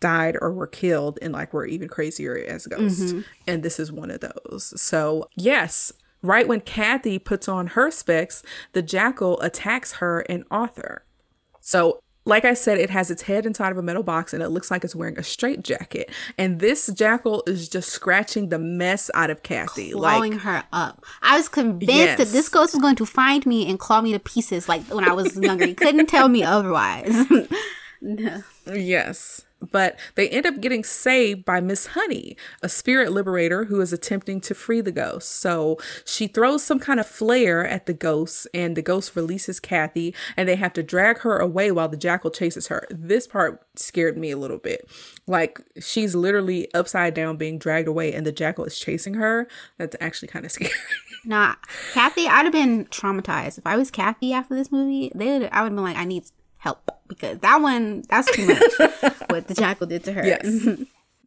died or were killed and like were even crazier as ghosts. Mm-hmm. And this is one of those. So yes. Right when Kathy puts on her specs, the jackal attacks her and Arthur. So, like I said, it has its head inside of a metal box and it looks like it's wearing a straight jacket. And this jackal is just scratching the mess out of Kathy. clawing Like, her up. I was convinced that this ghost was going to find me and claw me to pieces like when I was younger. You couldn't tell me otherwise. *laughs* no. yes. But they end up getting saved by Miss Honey, a spirit liberator who is attempting to free the ghost. So she throws some kind of flare at the ghost, and the ghost releases Kathy, and they have to drag her away while the jackal chases her. This part scared me a little bit. Like she's literally upside down being dragged away, and the jackal is chasing her. That's actually kind of *laughs* scary. Nah, Kathy, I'd have been traumatized. If I was Kathy after this movie, they I would have been like, I need help because that one that's too much *laughs* what the jackal did to her. Yes. *laughs*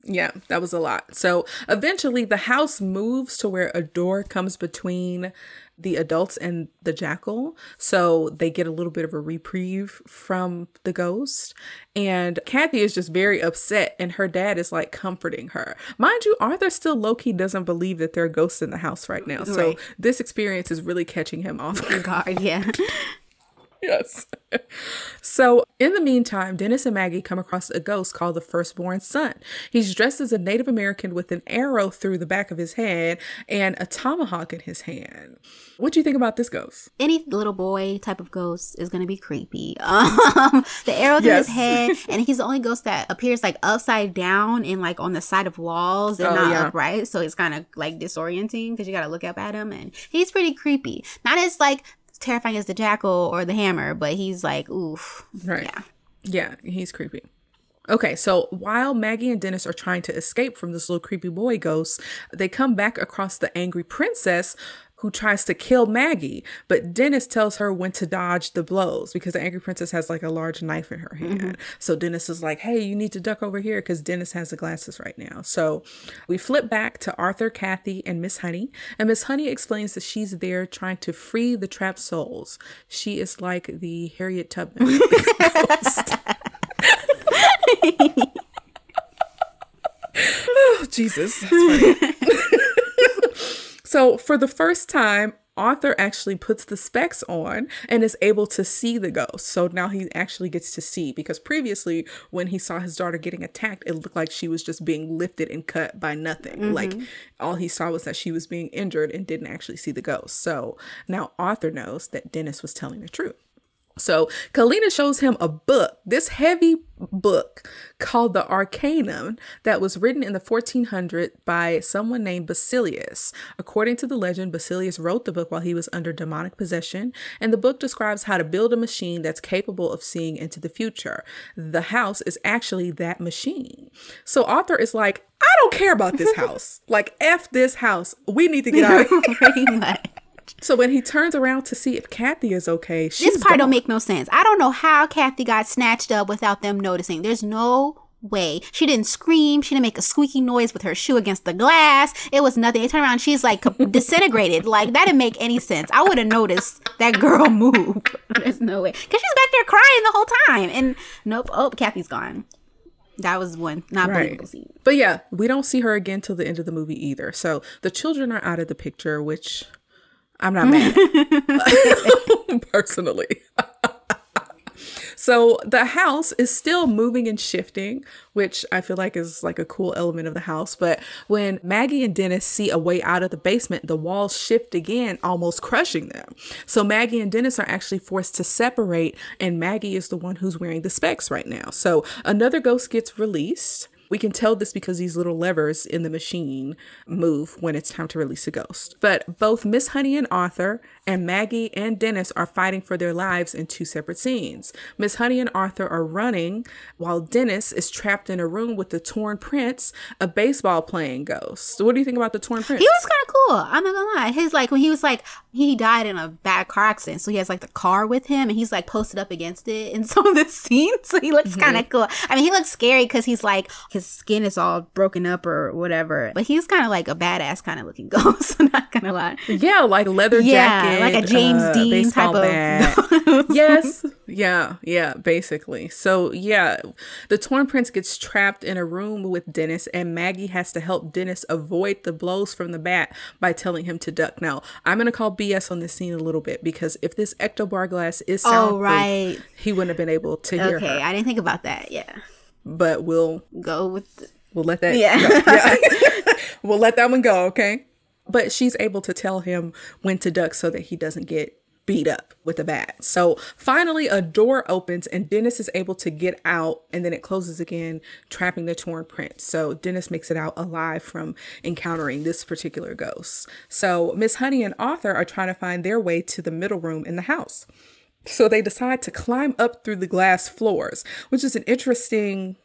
Yeah, that was a lot. So eventually the house moves to where a door comes between the adults and the jackal. So they get a little bit of a reprieve from the ghost. And Kathy is just very upset, and her dad is like comforting her. Mind you, Arthur still low key doesn't believe that there are ghosts in the house right now. So Right. this experience is really catching him off *laughs* oh, guard. Yeah. *laughs* Yes. so, in the meantime, Dennis and Maggie come across a ghost called the Firstborn Son. He's dressed as a Native American with an arrow through the back of his head and a tomahawk in his hand. What do you think about this ghost? Any little boy type of ghost is gonna be creepy. *laughs* Um, the arrow through Yes. his head, *laughs* and he's the only ghost that appears like upside down and like on the side of walls and Oh, not yeah. upright. So it's kind of like disorienting because you gotta look up at him, and he's pretty creepy. Not as like terrifying as the jackal or the hammer, but he's like oof. Right. Yeah. Yeah, he's creepy. Okay, so while Maggie and Dennis are trying to escape from this little creepy boy ghost, they come back across the angry princess who tries to kill Maggie, but Dennis tells her when to dodge the blows because the angry princess has like a large knife in her hand. Mm-hmm. So Dennis is like, "Hey, you need to duck over here because Dennis has the glasses right now." So we flip back to Arthur, Kathy, and Miss Honey, and Miss Honey explains that she's there trying to free the trapped souls. She is like the Harriet Tubman. *laughs* *laughs* oh, Jesus. *laughs* So, for the first time, Arthur actually puts the specs on and is able to see the ghost. So now he actually gets to see because previously, when he saw his daughter getting attacked, it looked like she was just being lifted and cut by nothing. Mm-hmm. Like all he saw was that she was being injured and didn't actually see the ghost. So now Arthur knows that Dennis was telling the truth. So Kalina shows him a book, this heavy book called the Arcanum that was written in the 1400 by someone named Basilius. According to the legend, Basilius wrote the book while he was under demonic possession, and the book describes how to build a machine that's capable of seeing into the future. The house is actually that machine. So Arthur is like, I don't care about this *laughs* house. like F this house. We need to get *laughs* out of here. So when he turns around to see if Kathy is okay, she's This part gone. don't make no sense. I don't know how Kathy got snatched up without them noticing. There's no way. She didn't scream. She didn't make a squeaky noise with her shoe against the glass. It was nothing. They turn around. She's like *laughs* disintegrated. Like that didn't make any sense. I would have noticed that girl *laughs* move. There's no way. Cause she's back there crying the whole time. And nope. Oh, Kathy's gone. That was one not Right. believable scene. But yeah, we don't see her again till the end of the movie either. So the children are out of the picture, which I'm not mad *laughs* personally. so the house is still moving and shifting, which I feel like is like a cool element of the house. But when Maggie and Dennis see a way out of the basement, the walls shift again, almost crushing them. So Maggie and Dennis are actually forced to separate, and Maggie is the one who's wearing the specs right now. So another ghost gets released. We can tell this because these little levers in the machine move when it's time to release a ghost. But both Miss Honey and Arthur and Maggie and Dennis are fighting for their lives in two separate scenes. Miss Honey and Arthur are running while Dennis is trapped in a room with the torn prince, a baseball playing ghost. So what do you think about the torn prince? He was kind of cool. I'm not gonna lie. His like when he was like he died in a bad car accident, so he has like the car with him, and he's like posted up against it in *laughs* some of the scenes. So he looks kind of cool. I mean, he looks scary because he's like his skin is all broken up or whatever, but he's kind of like a badass kind of looking *laughs* ghost. I'm not gonna lie. Yeah, like leather Yeah, jacket, like a James uh, Dean type of bat. yes, yeah, yeah, basically. So yeah, the torn prince gets trapped in a room with Dennis, and Maggie has to help Dennis avoid the blows from the bat by telling him to duck. Now, I'm gonna call BS on this scene a little bit because if this ectobar glass is oh, soundproof, right. he wouldn't have been able to hear Okay, her. I didn't think about that. Yeah, But we'll go with the, We'll let that Yeah. Yeah. *laughs* *laughs* we'll let that one go, okay? But she's able to tell him when to duck so that he doesn't get beat up with a bat. So finally a door opens and Dennis is able to get out and then it closes again, trapping the torn prince. So Dennis makes it out alive from encountering this particular ghost. So Miss Honey and Arthur are trying to find their way to the middle room in the house. So they decide to climb up through the glass floors, which is an interesting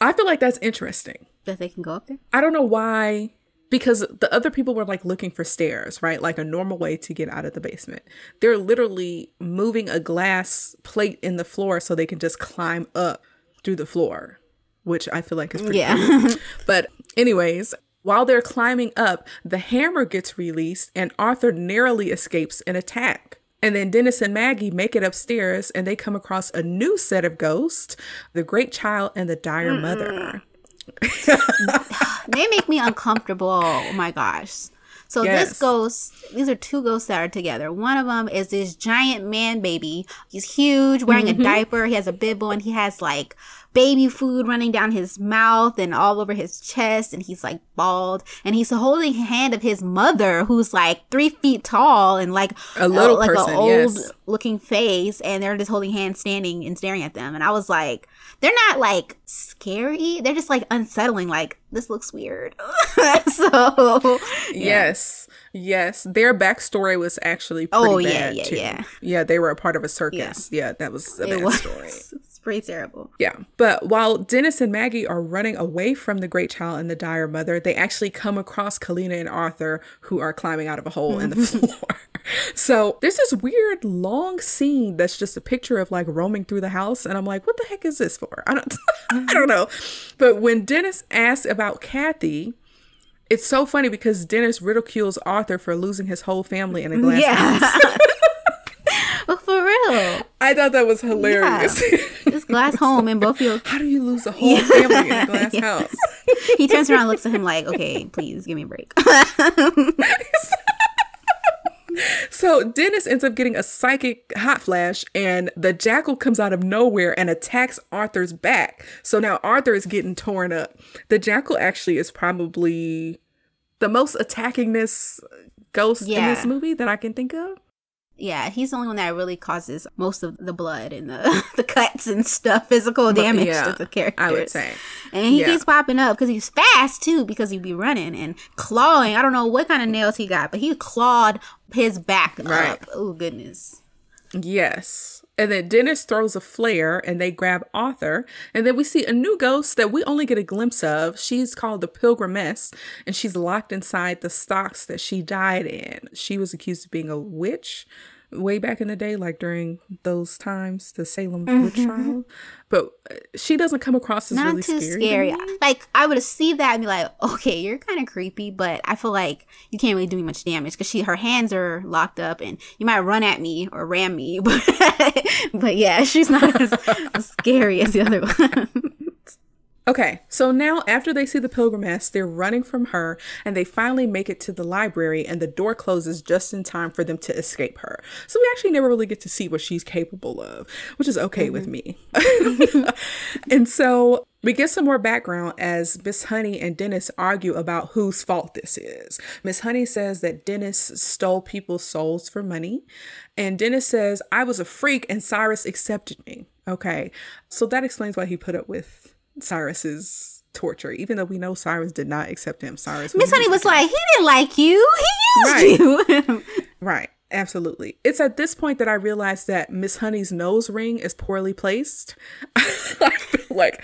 I feel like that's interesting. that they can go up there. I don't know why because the other people were like looking for stairs, right? Like a normal way to get out of the basement. They're literally moving a glass plate in the floor so they can just climb up through the floor, which I feel like is pretty Yeah. cool. *laughs* But anyways, While they're climbing up, the hammer gets released and Arthur narrowly escapes an attack. And then Dennis and Maggie make it upstairs and they come across a new set of ghosts the great child and the dire Mm-mm. mother. *laughs* they make me uncomfortable. Oh my gosh. So yes. this ghost, these are two ghosts that are together. One of them is this giant man baby. He's huge, wearing mm-hmm. a diaper. He has a bib on. He has like baby food running down his mouth and all over his chest and he's like bald. And he's holding hand of his mother who's like three feet tall and like a little uh, like an old yes. looking face and they're just holding hands standing and staring at them. And i was like they're not like scary. They're just like unsettling like this looks weird. *laughs* So yeah. yes. Yes. Their backstory was actually pretty oh yeah yeah too. yeah. Yeah they were a part of a circus. Yeah, yeah that was a bad story *laughs* pretty terrible. Yeah. But while Dennis and Maggie are running away from the great child and the dire mother, they actually come across Kalina and Arthur who are climbing out of a hole in the mm-hmm. floor. *laughs* so there's this weird long scene that's just a picture of like roaming through the house. And I'm like, what the heck is this for? *laughs* I don't I don't mm-hmm. know. But when Dennis asks about Kathy, it's so funny because Dennis ridicules Arthur for losing his whole family in a glass yeah. house. *laughs* well, for real. I thought that was hilarious. Yeah. This glass *laughs* home and both you. How do you lose a whole yeah. family in a *laughs* glass yeah. house? *laughs* he turns around, looks at him like, "Okay, please give me a break." so Dennis ends up getting a psychic hot flash, and the jackal comes out of nowhere and attacks Arthur's back. So now Arthur is getting torn up. The jackal actually is probably the most attackingest ghost yeah. in this movie that I can think of. Yeah, he's the only one that really causes most of the blood and the *laughs* the cuts and stuff, physical damage yeah, to the character. I would say, and he yeah. keeps popping up because he's fast too, because he'd be running and clawing. I don't know what kind of nails he got, but he clawed his back right. up. Oh goodness. Yes. And then Dennis throws a flare and they grab Arthur. And then we see a new ghost that we only get a glimpse of. She's called the Pilgrimess and she's locked inside the stocks that she died in. She was accused of being a witch way back in the day, like during those times, the Salem mm-hmm. witch trial. But uh, she doesn't come across as Not really too scary. scary. Like I would see that and be like, okay, you're kind of creepy, but I feel like you can't really do me much damage because she her hands are locked up and you might run at me or ram me, *laughs* but but yeah, she's not as, as scary as the other *laughs* one. Okay, so now after they see the pilgrimess, they're running from her and they finally make it to the library and the door closes just in time for them to escape her. So we actually never really get to see what she's capable of, which is okay mm-hmm. with me. *laughs* and so we get some more background as Miss Honey and Dennis argue about whose fault this is. Miss Honey says that Dennis stole people's souls for money, and Dennis says, I was a freak and Cyrus accepted me. Okay, so that explains why he put up with Cyrus's torture, even though we know Cyrus did not accept him. Cyrus Miss Honey was like, he didn't like you. He used right. you. *laughs* right. Absolutely. It's at this point that I realized that Miss Honey's nose ring is poorly placed. *laughs* I feel like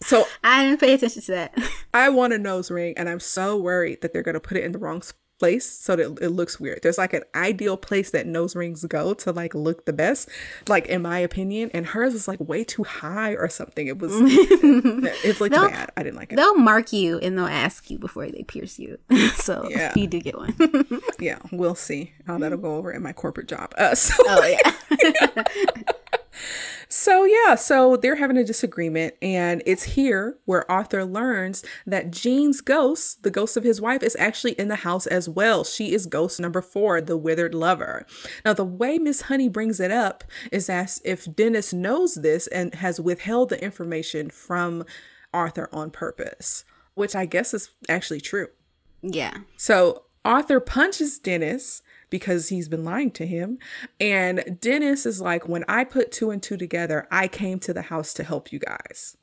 so I didn't pay attention to that. I want a nose ring and I'm so worried that they're gonna put it in the wrong spot place so that it looks weird. There's like an ideal place that nose rings go to like look the best, like in my opinion. And hers was like way too high or something. It was *laughs* it looked they'll, bad. I didn't like it. They'll mark you and they'll ask you before they pierce you. *laughs* so yeah. you do get one. yeah, we'll see how that'll go over in my corporate job. Uh, so, oh *laughs* yeah. So, yeah, so they're having a disagreement, and it's here where Arthur learns that Jean's ghost, the ghost of his wife, is actually in the house as well. She is ghost number four, the withered lover. Now, the way Miss Honey brings it up is as if Dennis knows this and has withheld the information from Arthur on purpose, which I guess is actually true. Yeah. So Arthur punches Dennis because he's been lying to him. And Dennis is like, when I put two and two together, I came to the house to help you guys.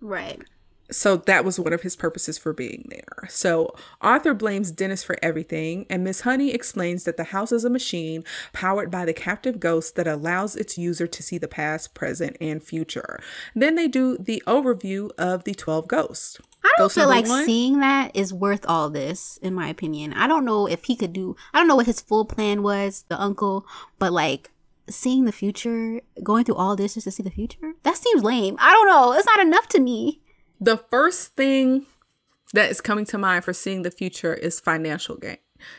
Right. So that was one of his purposes for being there. So Arthur blames Dennis for everything, and Miss Honey explains that the house is a machine powered by the captive ghost that allows its user to see the past, present, and future. Then they do the overview of the 12 ghosts. I don't feel like one? seeing that is worth all this, in my opinion. I don't know if he could do, I don't know what his full plan was, the uncle, but like seeing the future, going through all this just to see the future, that seems lame. I don't know. It's not enough to me. The first thing that is coming to mind for seeing the future is financial gain.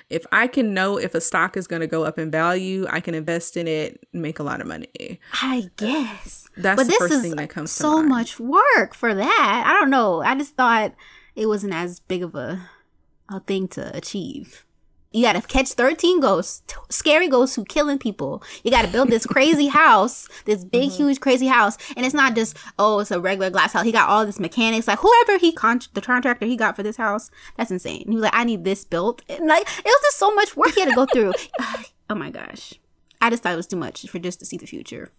If I can know if a stock is going to go up in value, I can invest in it, make a lot of money. I guess. That's but the first thing that comes to mind. so much work for that. I don't know. I just thought it wasn't as big of a a thing to achieve. You gotta catch 13 ghosts, t- scary ghosts who killing people. You gotta build this crazy house, this big, Mm-hmm. huge, crazy house. And it's not just, oh, it's a regular glass house. He got all this mechanics. Like, whoever he, con- the contractor he got for this house, that's insane. He was like, I need this built. And like, it was just so much work he had to go through. *laughs* *sighs* oh my gosh. I just thought it was too much for just to see the future.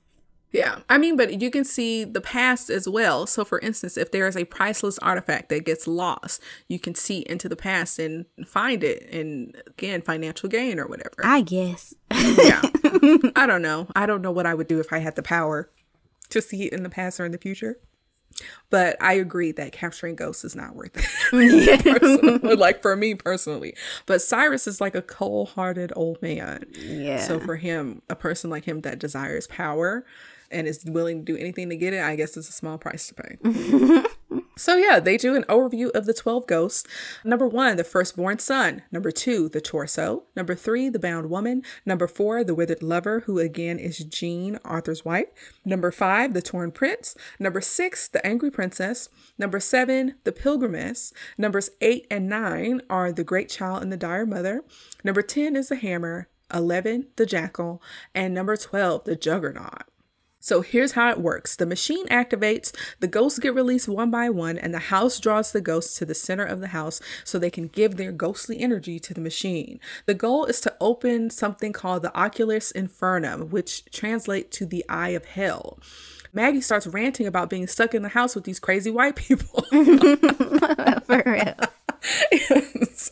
Yeah. I mean, but you can see the past as well. So, for instance, if there is a priceless artifact that gets lost, you can see into the past and find it and again, financial gain or whatever. I guess. yeah. *laughs* I don't know. I don't know what I would do if I had the power to see it in the past or in the future. But I agree that capturing ghosts is not worth it. *laughs* *laughs* Like for me personally. But Cyrus is like a cold hearted old man. Yeah. So for him, a person like him that desires power and is willing to do anything to get it, I guess it's a small price to pay. *laughs* So yeah, they do an overview of the 12 ghosts. Number one, the firstborn son. Number two, the torso. Number three, the bound woman. Number four, the withered lover, who again is Jean, Arthur's wife. Number five, the torn prince. Number six, the angry princess. Number seven, the pilgrimess. Numbers eight and nine are the great child and the dire mother. Number 10 is the hammer. 11, the jackal. And number 12, the juggernaut. So here's how it works the machine activates, the ghosts get released one by one, and the house draws the ghosts to the center of the house so they can give their ghostly energy to the machine. The goal is to open something called the Oculus Infernum, which translates to the Eye of Hell. Maggie starts ranting about being stuck in the house with these crazy white people. *laughs* For real. *laughs*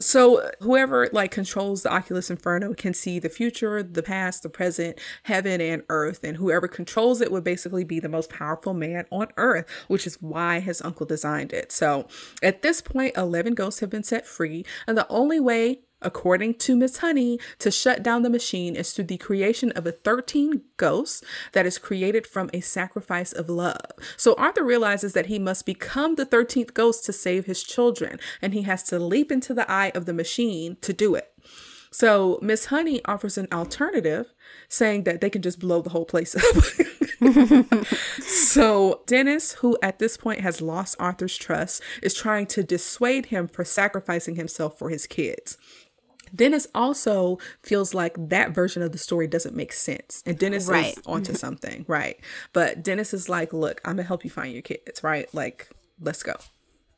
so whoever like controls the Oculus Inferno can see the future, the past, the present, heaven and earth, and whoever controls it would basically be the most powerful man on earth, which is why his uncle designed it. So at this point, 11 ghosts have been set free, and the only way according to Miss Honey, to shut down the machine is through the creation of a 13 ghost that is created from a sacrifice of love. So Arthur realizes that he must become the 13th ghost to save his children, and he has to leap into the eye of the machine to do it. So Miss Honey offers an alternative, saying that they can just blow the whole place up. *laughs* so Dennis, who at this point has lost Arthur's trust, is trying to dissuade him for sacrificing himself for his kids. Dennis also feels like that version of the story doesn't make sense. And Dennis Right. is onto something, right? But Dennis is like, look, I'm gonna help you find your kids, right? Like, let's go.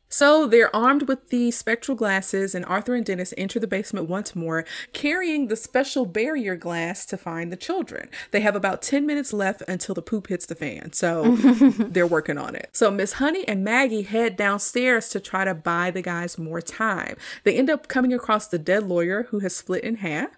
So they're armed with the spectral glasses, and Arthur and Dennis enter the basement once more, carrying the special barrier glass to find the children. They have about 10 minutes left until the poop hits the fan, so *laughs* they're working on it. So Miss Honey and Maggie head downstairs to try to buy the guys more time. They end up coming across the dead lawyer who has split in half,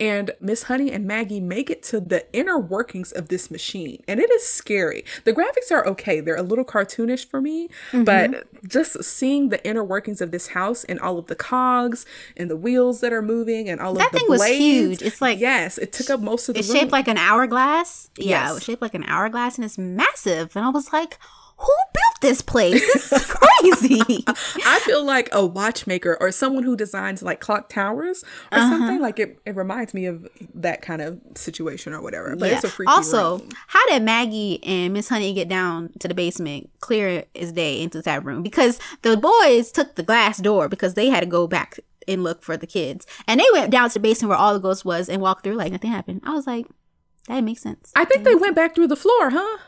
and Miss Honey and Maggie make it to the inner workings of this machine, and it is scary. The graphics are okay, they're a little cartoonish for me, but mm-hmm. just seeing the inner workings of this house and all of the cogs and the wheels that are moving and all That of the thing was huge. It's like- yes, it took up most of the It's room. shaped like an hourglass. Yeah, Yes. it was shaped like an hourglass and it's massive. And I was like, who built this place? This is *laughs* crazy. *laughs* I feel like a watchmaker or someone who designs like clock towers or Uh-huh. something. Like it, it reminds me of that kind of situation or whatever. But it's a freaky also, room. how did Maggie and Miss Honey get down to the basement clear as day into that room? Because the boys took the glass door because they had to go back and look for the kids. And they went down to the basement where all the ghosts was and walked through like nothing happened. I was like, that makes sense. I think they went back through the floor, huh?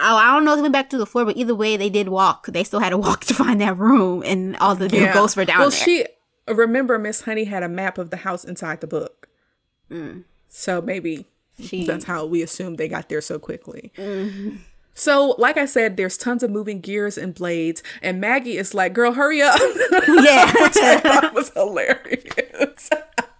Oh, I don't know if they went back to the floor, but either way, they did walk. They still had to walk to find that room, and all the new ghosts were down there. well, there. she remember Miss Honey had a map of the house inside the book, so maybe Mm. She- Mm-hmm. that's how we assumed they got there so quickly. So, like I said, there's tons of moving gears and blades, and Maggie is like, "Girl, hurry up!" *laughs* yeah. *laughs* which I thought was hilarious. *laughs*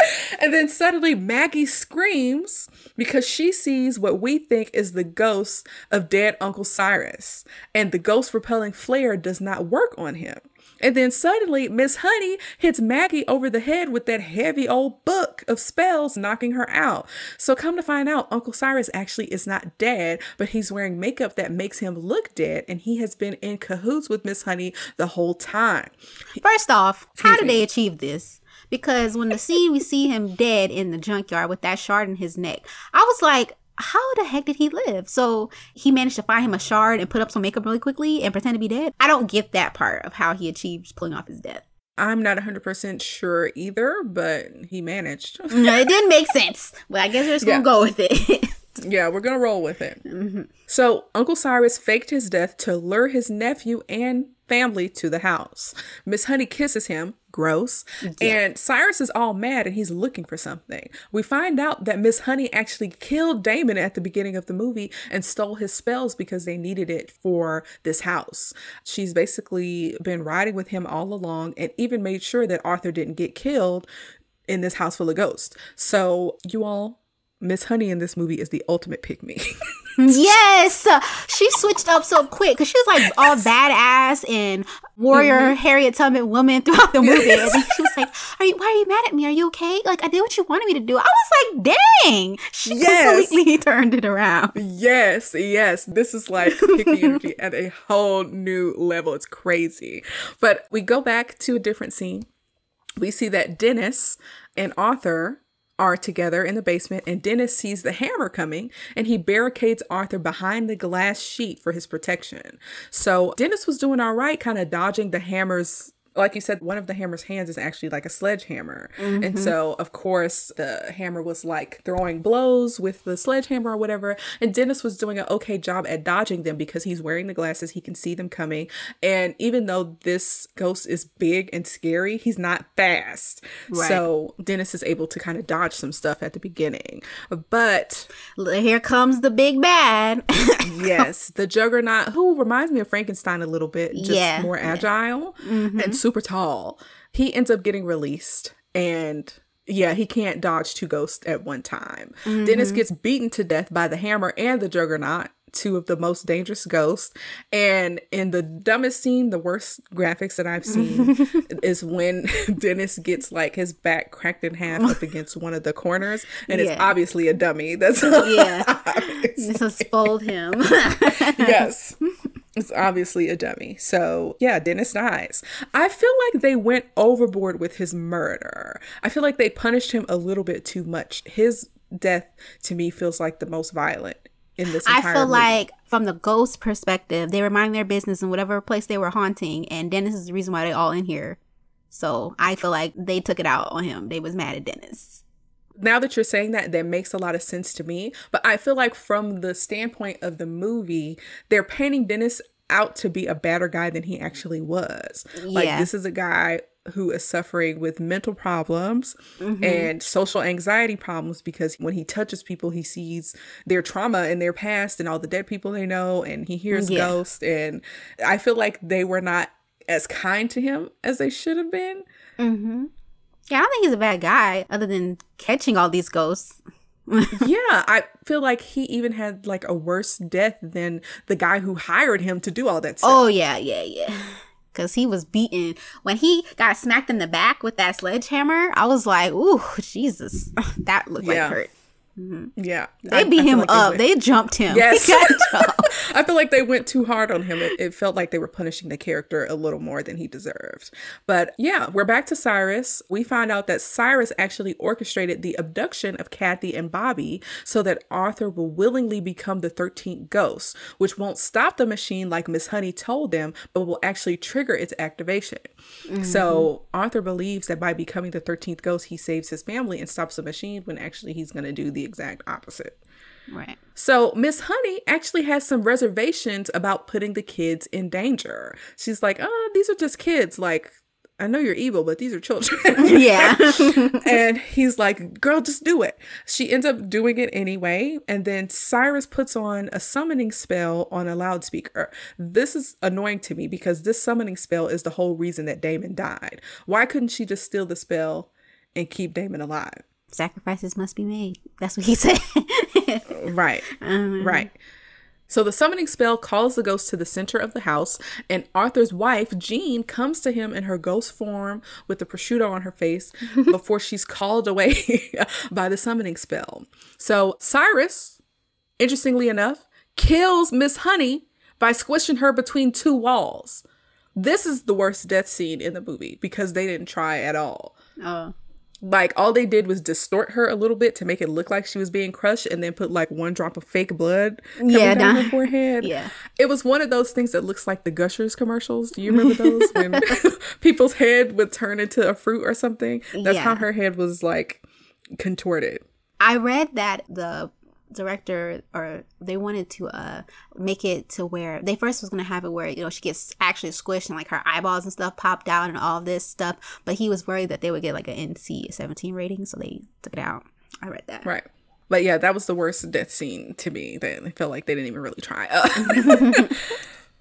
*laughs* And then suddenly Maggie screams because she sees what we think is the ghost of dead Uncle Cyrus. And the ghost repelling flare does not work on him. And then suddenly, Miss Honey hits Maggie over the head with that heavy old book of spells, knocking her out. So, come to find out, Uncle Cyrus actually is not dead, but he's wearing makeup that makes him look dead, and he has been in cahoots with Miss Honey the whole time. First off, how did they achieve this? Because when the scene we see him dead in the junkyard with that shard in his neck, I was like, how the heck did he live? So he managed to find him a shard and put up some makeup really quickly and pretend to be dead. I don't get that part of how he achieved pulling off his death. I'm not 100% sure either, but he managed. *laughs* no, it didn't make *laughs* sense. Well, I guess we're just going to go with it. *laughs* yeah, we're going to roll with it. Mm-hmm. So, Uncle Cyrus faked his death to lure his nephew and family to the house. Miss Honey kisses him, gross, yeah. and Cyrus is all mad and he's looking for something. We find out that Miss Honey actually killed Damon at the beginning of the movie and stole his spells because they needed it for this house. She's basically been riding with him all along and even made sure that Arthur didn't get killed in this house full of ghosts. So, you all, Miss Honey in this movie is the ultimate pick me. *laughs* yes, she switched up so quick because she was like all badass and warrior mm-hmm. Harriet Tubman woman throughout the movie. And she was like, "Are you? Why are you mad at me? Are you okay? Like I did what you wanted me to do." I was like, "Dang!" She yes. completely *laughs* turned it around. Yes, yes. This is like picking energy *laughs* at a whole new level. It's crazy. But we go back to a different scene. We see that Dennis and Arthur are together in the basement, and Dennis sees the hammer coming and he barricades Arthur behind the glass sheet for his protection. So Dennis was doing all right, kind of dodging the hammer's like you said, one of the hammer's hands is actually like a sledgehammer. Mm-hmm. And so, of course, the hammer was like throwing blows with the sledgehammer or whatever. And Dennis was doing an okay job at dodging them because he's wearing the glasses. He can see them coming. And even though this ghost is big and scary, he's not fast. Right. So, Dennis is able to kind of dodge some stuff at the beginning. But here comes the big bad. *laughs* yes, the juggernaut, who reminds me of Frankenstein a little bit, just yeah. more agile. Mm-hmm. And super tall. He ends up getting released and yeah, he can't dodge two ghosts at one time. Mm-hmm. Dennis gets beaten to death by the hammer and the juggernaut, two of the most dangerous ghosts. And in the dumbest scene, the worst graphics that I've seen *laughs* is when *laughs* Dennis gets like his back cracked in half up against one of the corners, and yeah. it's obviously a dummy. That's *laughs* yeah. This has spoiled him. yes. It's obviously a dummy. So, yeah, Dennis dies. I feel like they went overboard with his murder. I feel like they punished him a little bit too much. His death to me feels like the most violent in this I feel movie. like from the ghost perspective, they were minding their business in whatever place they were haunting, and Dennis is the reason why they all in here. So I feel like they took it out on him. They was mad at Dennis now that you're saying that, that makes a lot of sense to me. But I feel like from the standpoint of the movie, they're painting Dennis out to be a badder guy than he actually was. Yeah. Like this is a guy who is suffering with mental problems mm-hmm. and social anxiety problems because when he touches people he sees their trauma and their past and all the dead people they know and he hears yeah. ghosts and I feel like they were not as kind to him as they should have been. Mm-hmm. Yeah, I don't think he's a bad guy, other than catching all these ghosts. *laughs* yeah, I feel like he even had like a worse death than the guy who hired him to do all that stuff. Oh yeah, yeah, yeah. Cause he was beaten when he got smacked in the back with that sledgehammer. I was like, "Ooh, Jesus, *laughs* that looked yeah. like hurt." Mm-hmm. Yeah, they beat I, him like up. They, they, jumped him. Yes, *laughs* I feel like they went too hard on him. It, it, felt like they were punishing the character a little more than he deserved. But yeah, we're back to Cyrus. We find out that Cyrus actually orchestrated the abduction of Kathy and Bobby so that Arthur will willingly become the 13th ghost, which won't stop the machine like Miss Honey told them, but will actually trigger its activation. Mm-hmm. So Arthur believes that by becoming the 13th ghost, he saves his family and stops the machine when actually he's going to do the exact opposite. Right. So Miss Honey actually has some reservations about putting the kids in danger. She's like, "Oh, these are just kids. Like, I know you're evil, but these are children." *laughs* yeah. *laughs* and he's like, "Girl, just do it." She ends up doing it anyway, and then Cyrus puts on a summoning spell on a loudspeaker. This is annoying to me because this summoning spell is the whole reason that Damon died. Why couldn't she just steal the spell and keep Damon alive? Sacrifices must be made. That's what he *laughs* said. right. Um, right. So the summoning spell calls the ghost to the center of the house, and Arthur's wife, Jean, comes to him in her ghost form with the prosciutto on her face *laughs* before she's called away *laughs* by the summoning spell. So Cyrus, interestingly enough, kills Miss Honey by squishing her between two walls. This is the worst death scene in the movie because they didn't try at all. Oh like all they did was distort her a little bit to make it look like she was being crushed and then put like one drop of fake blood coming yeah, down nah. her forehead. Yeah. It was one of those things that looks like the Gushers commercials. Do you remember those *laughs* when *laughs* people's head would turn into a fruit or something? That's yeah. how her head was like contorted. I read that the director or they wanted to uh make it to where they first was gonna have it where you know she gets actually squished and like her eyeballs and stuff popped out and all this stuff but he was worried that they would get like an nc 17 rating so they took it out. I read that. Right. But yeah that was the worst death scene to me. They felt like they didn't even really try. *laughs*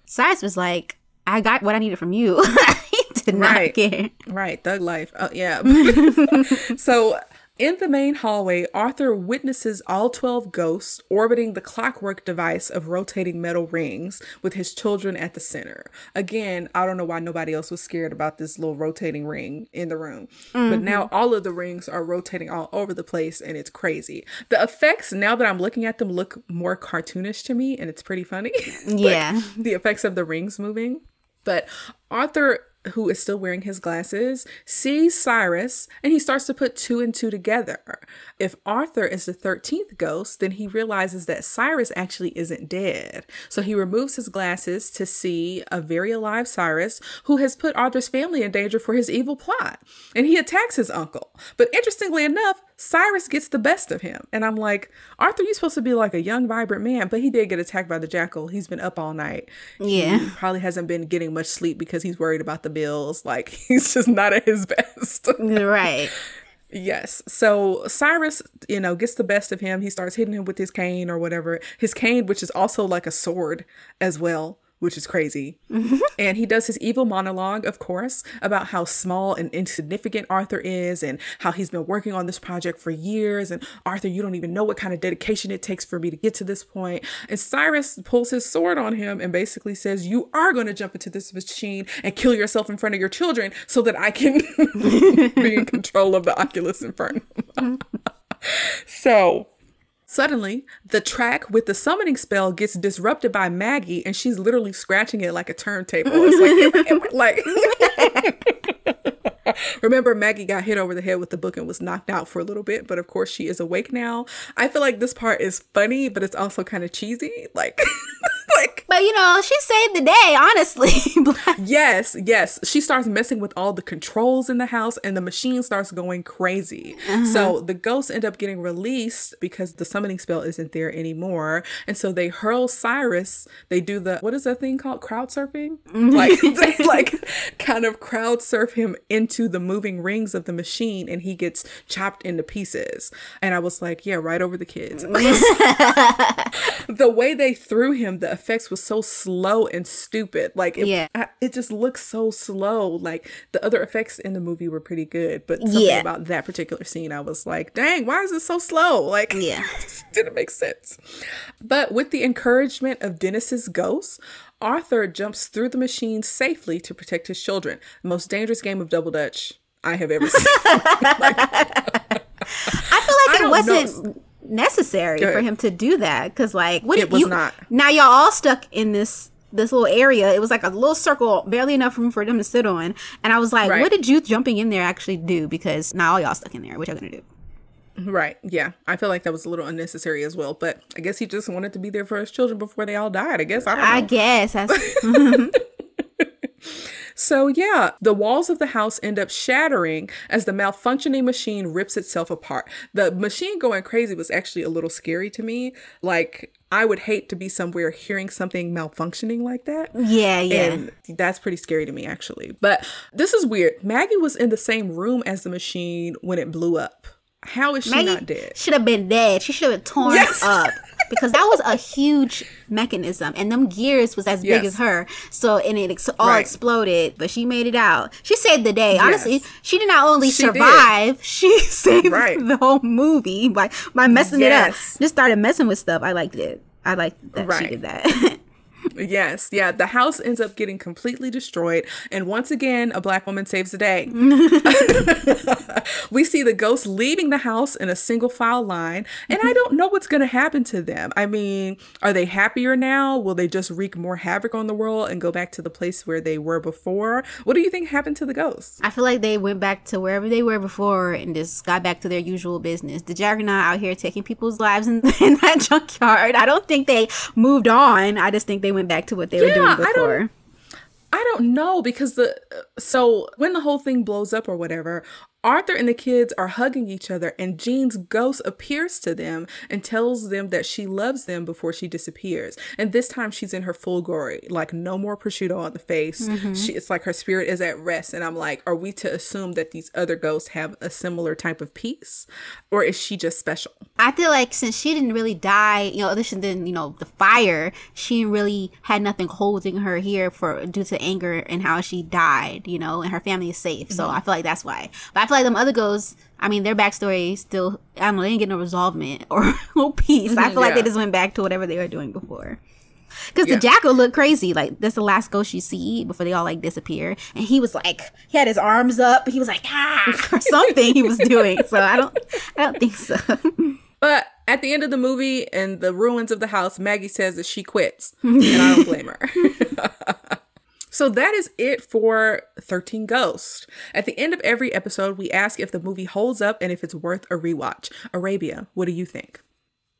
Cyrus was like i got what i needed from you. *laughs* He did not right. care. Right. Thug life. Oh yeah. *laughs* So in the main hallway, Arthur witnesses all 12 ghosts orbiting the clockwork device of rotating metal rings with his children at the center. Again, I don't know why nobody else was scared about this little rotating ring in the room. Mm-hmm. But now all of the rings are rotating all over the place and it's crazy. The effects, now that I'm looking at them, look more cartoonish to me and it's pretty funny. *laughs* Yeah. the effects of the rings moving. But Arthur who is still wearing his glasses, sees Cyrus and he starts to put two and two together. If Arthur is the 13th ghost, then he realizes that Cyrus actually isn't dead. So he removes his glasses to see a very alive Cyrus who has put Arthur's family in danger for his evil plot. And he attacks his uncle. But interestingly enough, Cyrus gets the best of him. And I'm like, Arthur, you're supposed to be like a young, vibrant man, but he did get attacked by the jackal. He's been up all night. Yeah. He probably hasn't been getting much sleep because he's worried about the bills. Like, *laughs* he's just not at his best. *laughs* right. Yes. So Cyrus, you know, gets the best of him. He starts hitting him with his cane or whatever. His cane, which is also like a sword as well which is crazy. Mm-hmm. And he does his evil monologue, of course, about how small and insignificant Arthur is and how he's been working on this project for years. And Arthur, you don't even know what kind of dedication it takes for me to get to this point. And Cyrus pulls his sword on him and basically says, You are going to jump into this machine and kill yourself in front of your children so that I can *laughs* be in *laughs* control of the Oculus Infernum. *laughs* so Suddenly, the track with the summoning spell gets disrupted by Maggie, and she's literally scratching it like a turntable. It's like, *laughs* like *laughs* remember, Maggie got hit over the head with the book and was knocked out for a little bit, but of course, she is awake now. I feel like this part is funny, but it's also kind of cheesy. Like, *laughs* like, but you know, she saved the day, honestly. *laughs* yes, yes. She starts messing with all the controls in the house, and the machine starts going crazy. Uh-huh. So the ghosts end up getting released because the summoning spell isn't there anymore, and so they hurl Cyrus. They do the what is that thing called? Crowd surfing. Mm-hmm. like *laughs* they *laughs* like kind of crowd surf him into the moving rings of the machine, and he gets chopped into pieces. And I was like, yeah, right over the kids. the way they threw him, the effects was so slow and stupid. Like, it, yeah. I, it just looks so slow. Like, the other effects in the movie were pretty good, but something yeah. about that particular scene, I was like, dang, why is it so slow? *laughs* Like, yeah, *laughs* didn't make sense. But with the encouragement of Dennis's ghost, Arthur jumps through the machine safely to protect his children. The most dangerous game of double dutch I have ever seen. *laughs* like, I feel like I it wasn't. Know necessary for him to do that because like what it was you, not now y'all all stuck in this this little area it was like a little circle barely enough room for them to sit on and i was like right. what did you jumping in there actually do because now all y'all stuck in there what y'all gonna do Right. Yeah. I feel like that was a little unnecessary as well. But I guess he just wanted to be there for his children before they all died. I guess. I don't know. I guess. *laughs* *laughs* So, yeah, the walls of the house end up shattering as the malfunctioning machine rips itself apart. The machine going crazy was actually a little scary to me. Like, I would hate to be somewhere hearing something malfunctioning like that. Yeah, yeah. And that's pretty scary to me, actually. But this is weird. Maggie was in the same room as the machine when it blew up. How is she Maggie not dead? Should have been dead. She should have been torn yes. up. *laughs* because that was a huge mechanism, and them gears was as big Yes. as her. So and it ex- all Right. exploded, but she made it out. She saved the day. Honestly, Yes. she did not only She did. survive, *laughs* she saved Right. the whole movie by by messing it up. Just started messing with stuff. I liked it. I liked that she did that. *laughs* Yes, yeah. The house ends up getting completely destroyed, and once again, a black woman saves the day. *laughs* we see the ghosts leaving the house in a single file line, and I don't know what's going to happen to them. I mean, are they happier now? Will they just wreak more havoc on the world and go back to the place where they were before? What do you think happened to the ghosts? I feel like they went back to wherever they were before and just got back to their usual business. The Juggernaut out here taking people's lives in, *laughs* in that junkyard. I don't think they moved on. I just think they went back to what they were Yeah, doing I don't- before. I don't know because the so when the whole thing blows up or whatever, Arthur and the kids are hugging each other and Jean's ghost appears to them and tells them that she loves them before she disappears. And this time she's in her full glory, like no more prosciutto on the face. Mm-hmm. She it's like her spirit is at rest and I'm like, are we to assume that these other ghosts have a similar type of peace or is she just special? I feel like since she didn't really die, you know, and then you know the fire, she really had nothing holding her here for due to anger and how she died, you know, and her family is safe. So mm-hmm. I feel like that's why. But I feel like them other ghosts, I mean, their backstory still, I don't know, they didn't get no resolvement or *laughs* no peace. I feel like they just went back to whatever they were doing before. Because Yeah. the jackal looked crazy. Like, that's the last ghost you see before they all, like, disappear. And he was, like, he had his arms up. But he was, like, ah, *laughs* or something he was doing. So I don't, I don't think so. But at the end of the movie, in the ruins of the house, Maggie says that she quits, *laughs* and I don't blame her. So that is it for 13 Ghosts. At the end of every episode, we ask if the movie holds up and if it's worth a rewatch. Arabia, what do you think?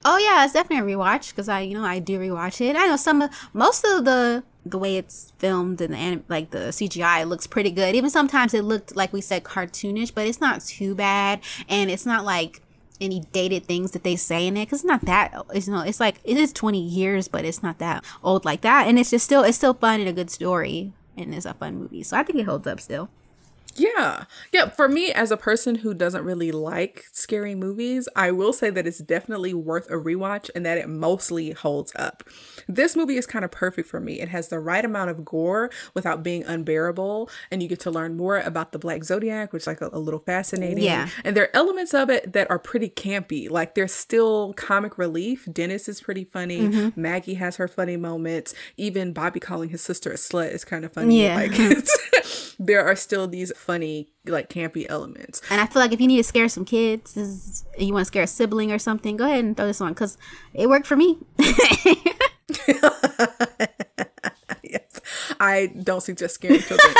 Oh yeah, it's definitely a rewatch because I, you know, I do rewatch it. I know some of most of the the way it's filmed and the anim- like the CGI looks pretty good. Even sometimes it looked like we said cartoonish, but it's not too bad, and it's not like any dated things that they say in it because it's not that it's you know it's like it is 20 years but it's not that old like that. And it's just still it's still fun and a good story. And it's a fun movie. So i think it holds up still Yeah. Yeah. For me, as a person who doesn't really like scary movies, I will say that it's definitely worth a rewatch and that it mostly holds up. This movie is kind of perfect for me. It has the right amount of gore without being unbearable. And you get to learn more about the Black Zodiac, which is like a, a little fascinating. Yeah. And there are elements of it that are pretty campy. Like there's still comic relief. Dennis is pretty funny. Mm-hmm. Maggie has her funny moments. Even Bobby calling his sister a slut is kind of funny. Yeah. Like *laughs* it's, there are still these funny, like campy elements. And I feel like if you need to scare some kids, is, you want to scare a sibling or something, go ahead and throw this on because it worked for me. *laughs* yes. I don't suggest scaring children.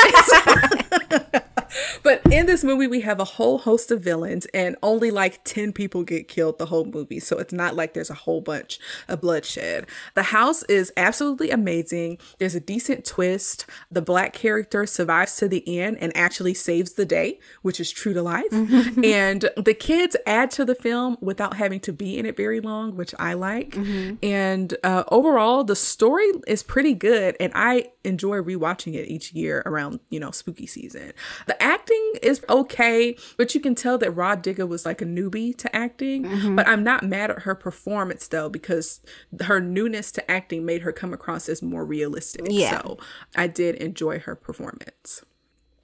*laughs* *laughs* but in this movie, we have a whole host of villains, and only like 10 people get killed the whole movie. So it's not like there's a whole bunch of bloodshed. The house is absolutely amazing. There's a decent twist. The black character survives to the end and actually saves the day, which is true to life. *laughs* and the kids add to the film without having to be in it very long, which I like. And uh, overall, the story is pretty good, and I enjoy rewatching it each year around you know spooky season. The acting is okay, but you can tell that Rah Digga was like a newbie to acting. Mm-hmm. But I'm not mad at her performance though because her newness to acting made her come across as more realistic. Yeah. So I did enjoy her performance.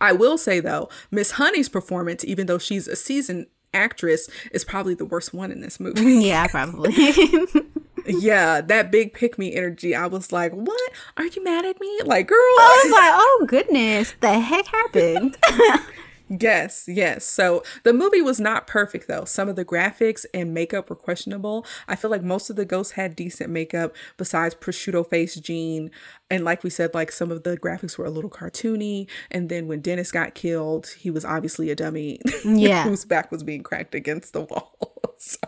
I will say though, Miss Honey's performance, even though she's a seasoned actress, is probably the worst one in this movie. *laughs* yeah, probably. *laughs* *laughs* yeah, that big pick me energy. I was like, "What? Are you mad at me?" Like, girl. I was like, oh goodness, the heck happened? *laughs* Yes, yes. So the movie was not perfect though. Some of the graphics and makeup were questionable. I feel like most of the ghosts had decent makeup besides prosciutto face Jean. And like we said, like some of the graphics were a little cartoony. And then when Dennis got killed, he was obviously a dummy *laughs* Yeah. whose back was being cracked against the wall. *laughs* so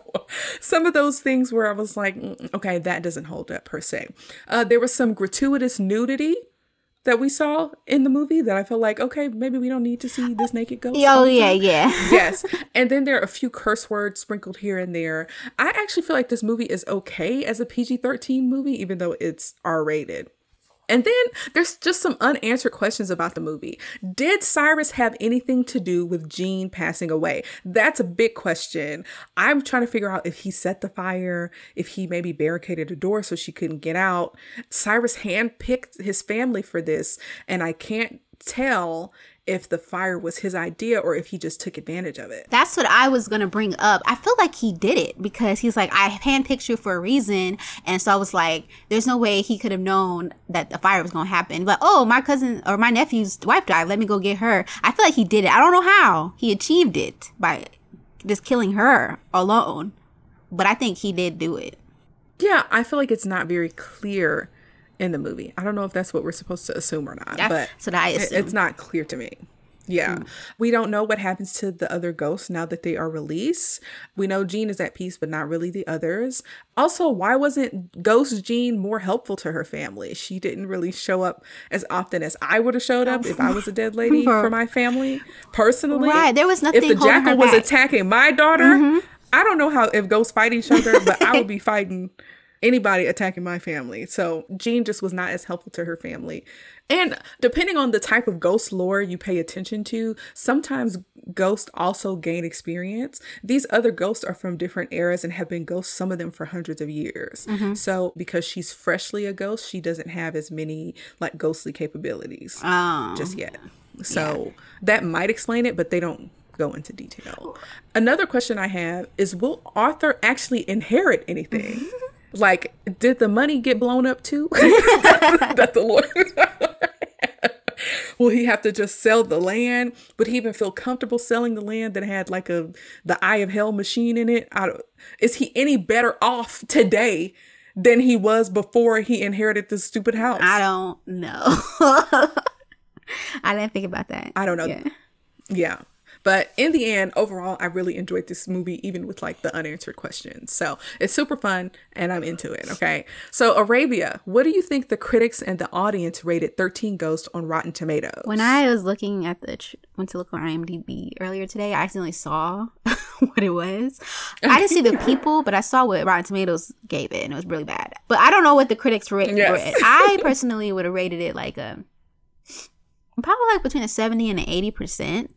some of those things where I was like, "Mm, okay, that doesn't hold up per se. Uh, there was some gratuitous nudity that we saw in the movie that I feel like, okay, maybe we don't need to see this naked ghost. oh yeah, yeah. *laughs* yes. And then there are a few curse words sprinkled here and there. I actually feel like this movie is okay as a PG 13 movie, even though it's R rated. And then there's just some unanswered questions about the movie. Did Cyrus have anything to do with Jean passing away? That's a big question. I'm trying to figure out if he set the fire, if he maybe barricaded a door so she couldn't get out. Cyrus handpicked his family for this, and I can't tell if the fire was his idea or if he just took advantage of it. That's what I was gonna bring up. I feel like he did it because he's like, I handpicked you for a reason, and so I was like, there's no way he could have known that the fire was gonna happen. But oh, my cousin or my nephew's wife died. Let me go get her. I feel like he did it. I don't know how he achieved it by just killing her alone, but I think he did do it. Yeah, I feel like it's not very clear in the movie. I don't know if that's what we're supposed to assume or not, but so that I assume. it's not clear to me. Yeah. Mm. We don't know what happens to the other ghosts now that they are released. We know Jean is at peace, but not really the others. Also, why wasn't Ghost Jean more helpful to her family? She didn't really show up as often as I would have showed up if I was a dead lady *laughs* for my family personally. Right. There was nothing. If the jackal was attacking my daughter, mm-hmm. I don't know how if ghosts fight each other, but I would be fighting anybody attacking my family. So Jean just was not as helpful to her family. And depending on the type of ghost lore you pay attention to, sometimes ghosts also gain experience. These other ghosts are from different eras and have been ghosts, some of them for hundreds of years. Mm-hmm. So because she's freshly a ghost, she doesn't have as many like ghostly capabilities oh. just yet. So yeah. that might explain it, but they don't go into detail. Another question I have is will Arthur actually inherit anything? *laughs* Like, did the money get blown up too? *laughs* that the Lord. *laughs* Will he have to just sell the land? Would he even feel comfortable selling the land that had like a the eye of hell machine in it? is he any better off today than he was before he inherited this stupid house? I don't know. *laughs* I didn't think about that. I don't know. Yeah. yeah. But in the end, overall, I really enjoyed this movie, even with like the unanswered questions. So it's super fun and I'm into it. Okay. So, Arabia, what do you think the critics and the audience rated 13 Ghosts on Rotten Tomatoes? When I was looking at the, went to look on IMDb earlier today, I accidentally saw *laughs* what it was. I didn't see the *laughs* people, but I saw what Rotten Tomatoes gave it and it was really bad. But I don't know what the critics rated. Yes. I personally would have rated it like a, probably like between a 70 and an 80%.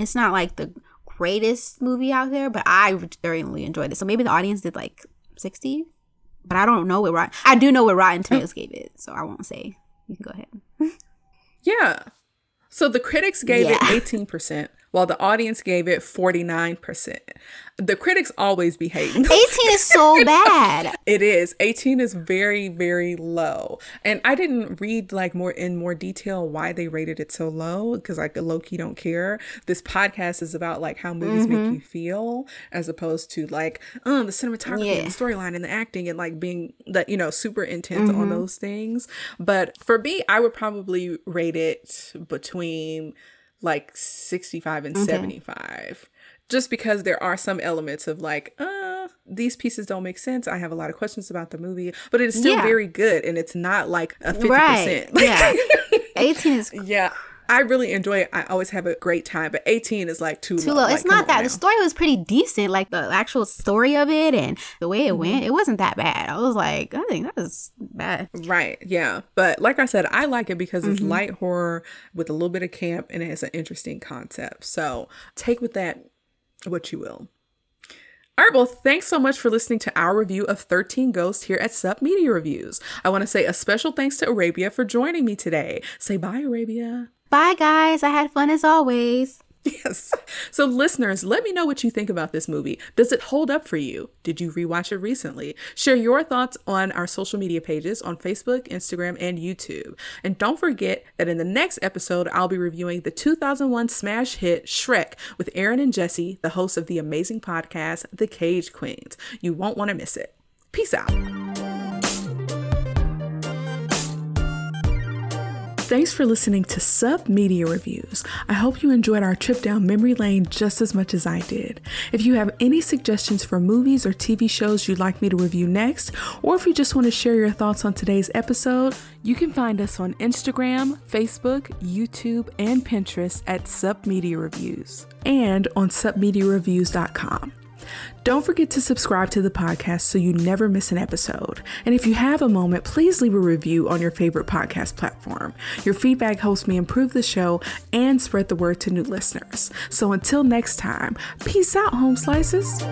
It's not like the greatest movie out there, but I thoroughly enjoyed it. So maybe the audience did like 60, but I don't know what Rotten. I do know what Rotten oh. Tomatoes gave it, so I won't say. You can go ahead. yeah. So the critics gave yeah. *laughs* it 18%, while the audience gave it 49%. The critics always be hating. 18 is so bad. *laughs* it is. 18 is very, very low. And I didn't read like more in more detail why they rated it so low because like low key don't care. This podcast is about like how movies mm-hmm. make you feel as opposed to like, oh, the cinematography yeah. and the storyline and the acting and like being that, you know, super intense mm-hmm. on those things. But for me, I would probably rate it between like 65 and okay. 75 just because there are some elements of like uh these pieces don't make sense i have a lot of questions about the movie but it is still yeah. very good and it's not like a 50% right. yeah *laughs* 18 is yeah I really enjoy it. I always have a great time, but 18 is like too, too low. low. Like, it's not that. Now. The story was pretty decent. Like the actual story of it and the way it mm-hmm. went, it wasn't that bad. I was like, I think that was bad. Right. Yeah. But like I said, I like it because it's mm-hmm. light horror with a little bit of camp and it has an interesting concept. So take with that what you will. All right, well, thanks so much for listening to our review of 13 Ghosts here at Sup Media Reviews. I want to say a special thanks to Arabia for joining me today. Say bye, Arabia. Bye, guys. I had fun as always. Yes. So, listeners, let me know what you think about this movie. Does it hold up for you? Did you rewatch it recently? Share your thoughts on our social media pages on Facebook, Instagram, and YouTube. And don't forget that in the next episode, I'll be reviewing the 2001 smash hit Shrek with Aaron and Jesse, the hosts of the amazing podcast, The Cage Queens. You won't want to miss it. Peace out. Thanks for listening to Sup Media Reviews. I hope you enjoyed our trip down memory lane just as much as I did. If you have any suggestions for movies or TV shows you'd like me to review next, or if you just want to share your thoughts on today's episode, you can find us on Instagram, Facebook, YouTube, and Pinterest at Sup Media Reviews, and on supmediareviews.com. Don't forget to subscribe to the podcast so you never miss an episode. And if you have a moment, please leave a review on your favorite podcast platform. Your feedback helps me improve the show and spread the word to new listeners. So until next time, peace out, home slices.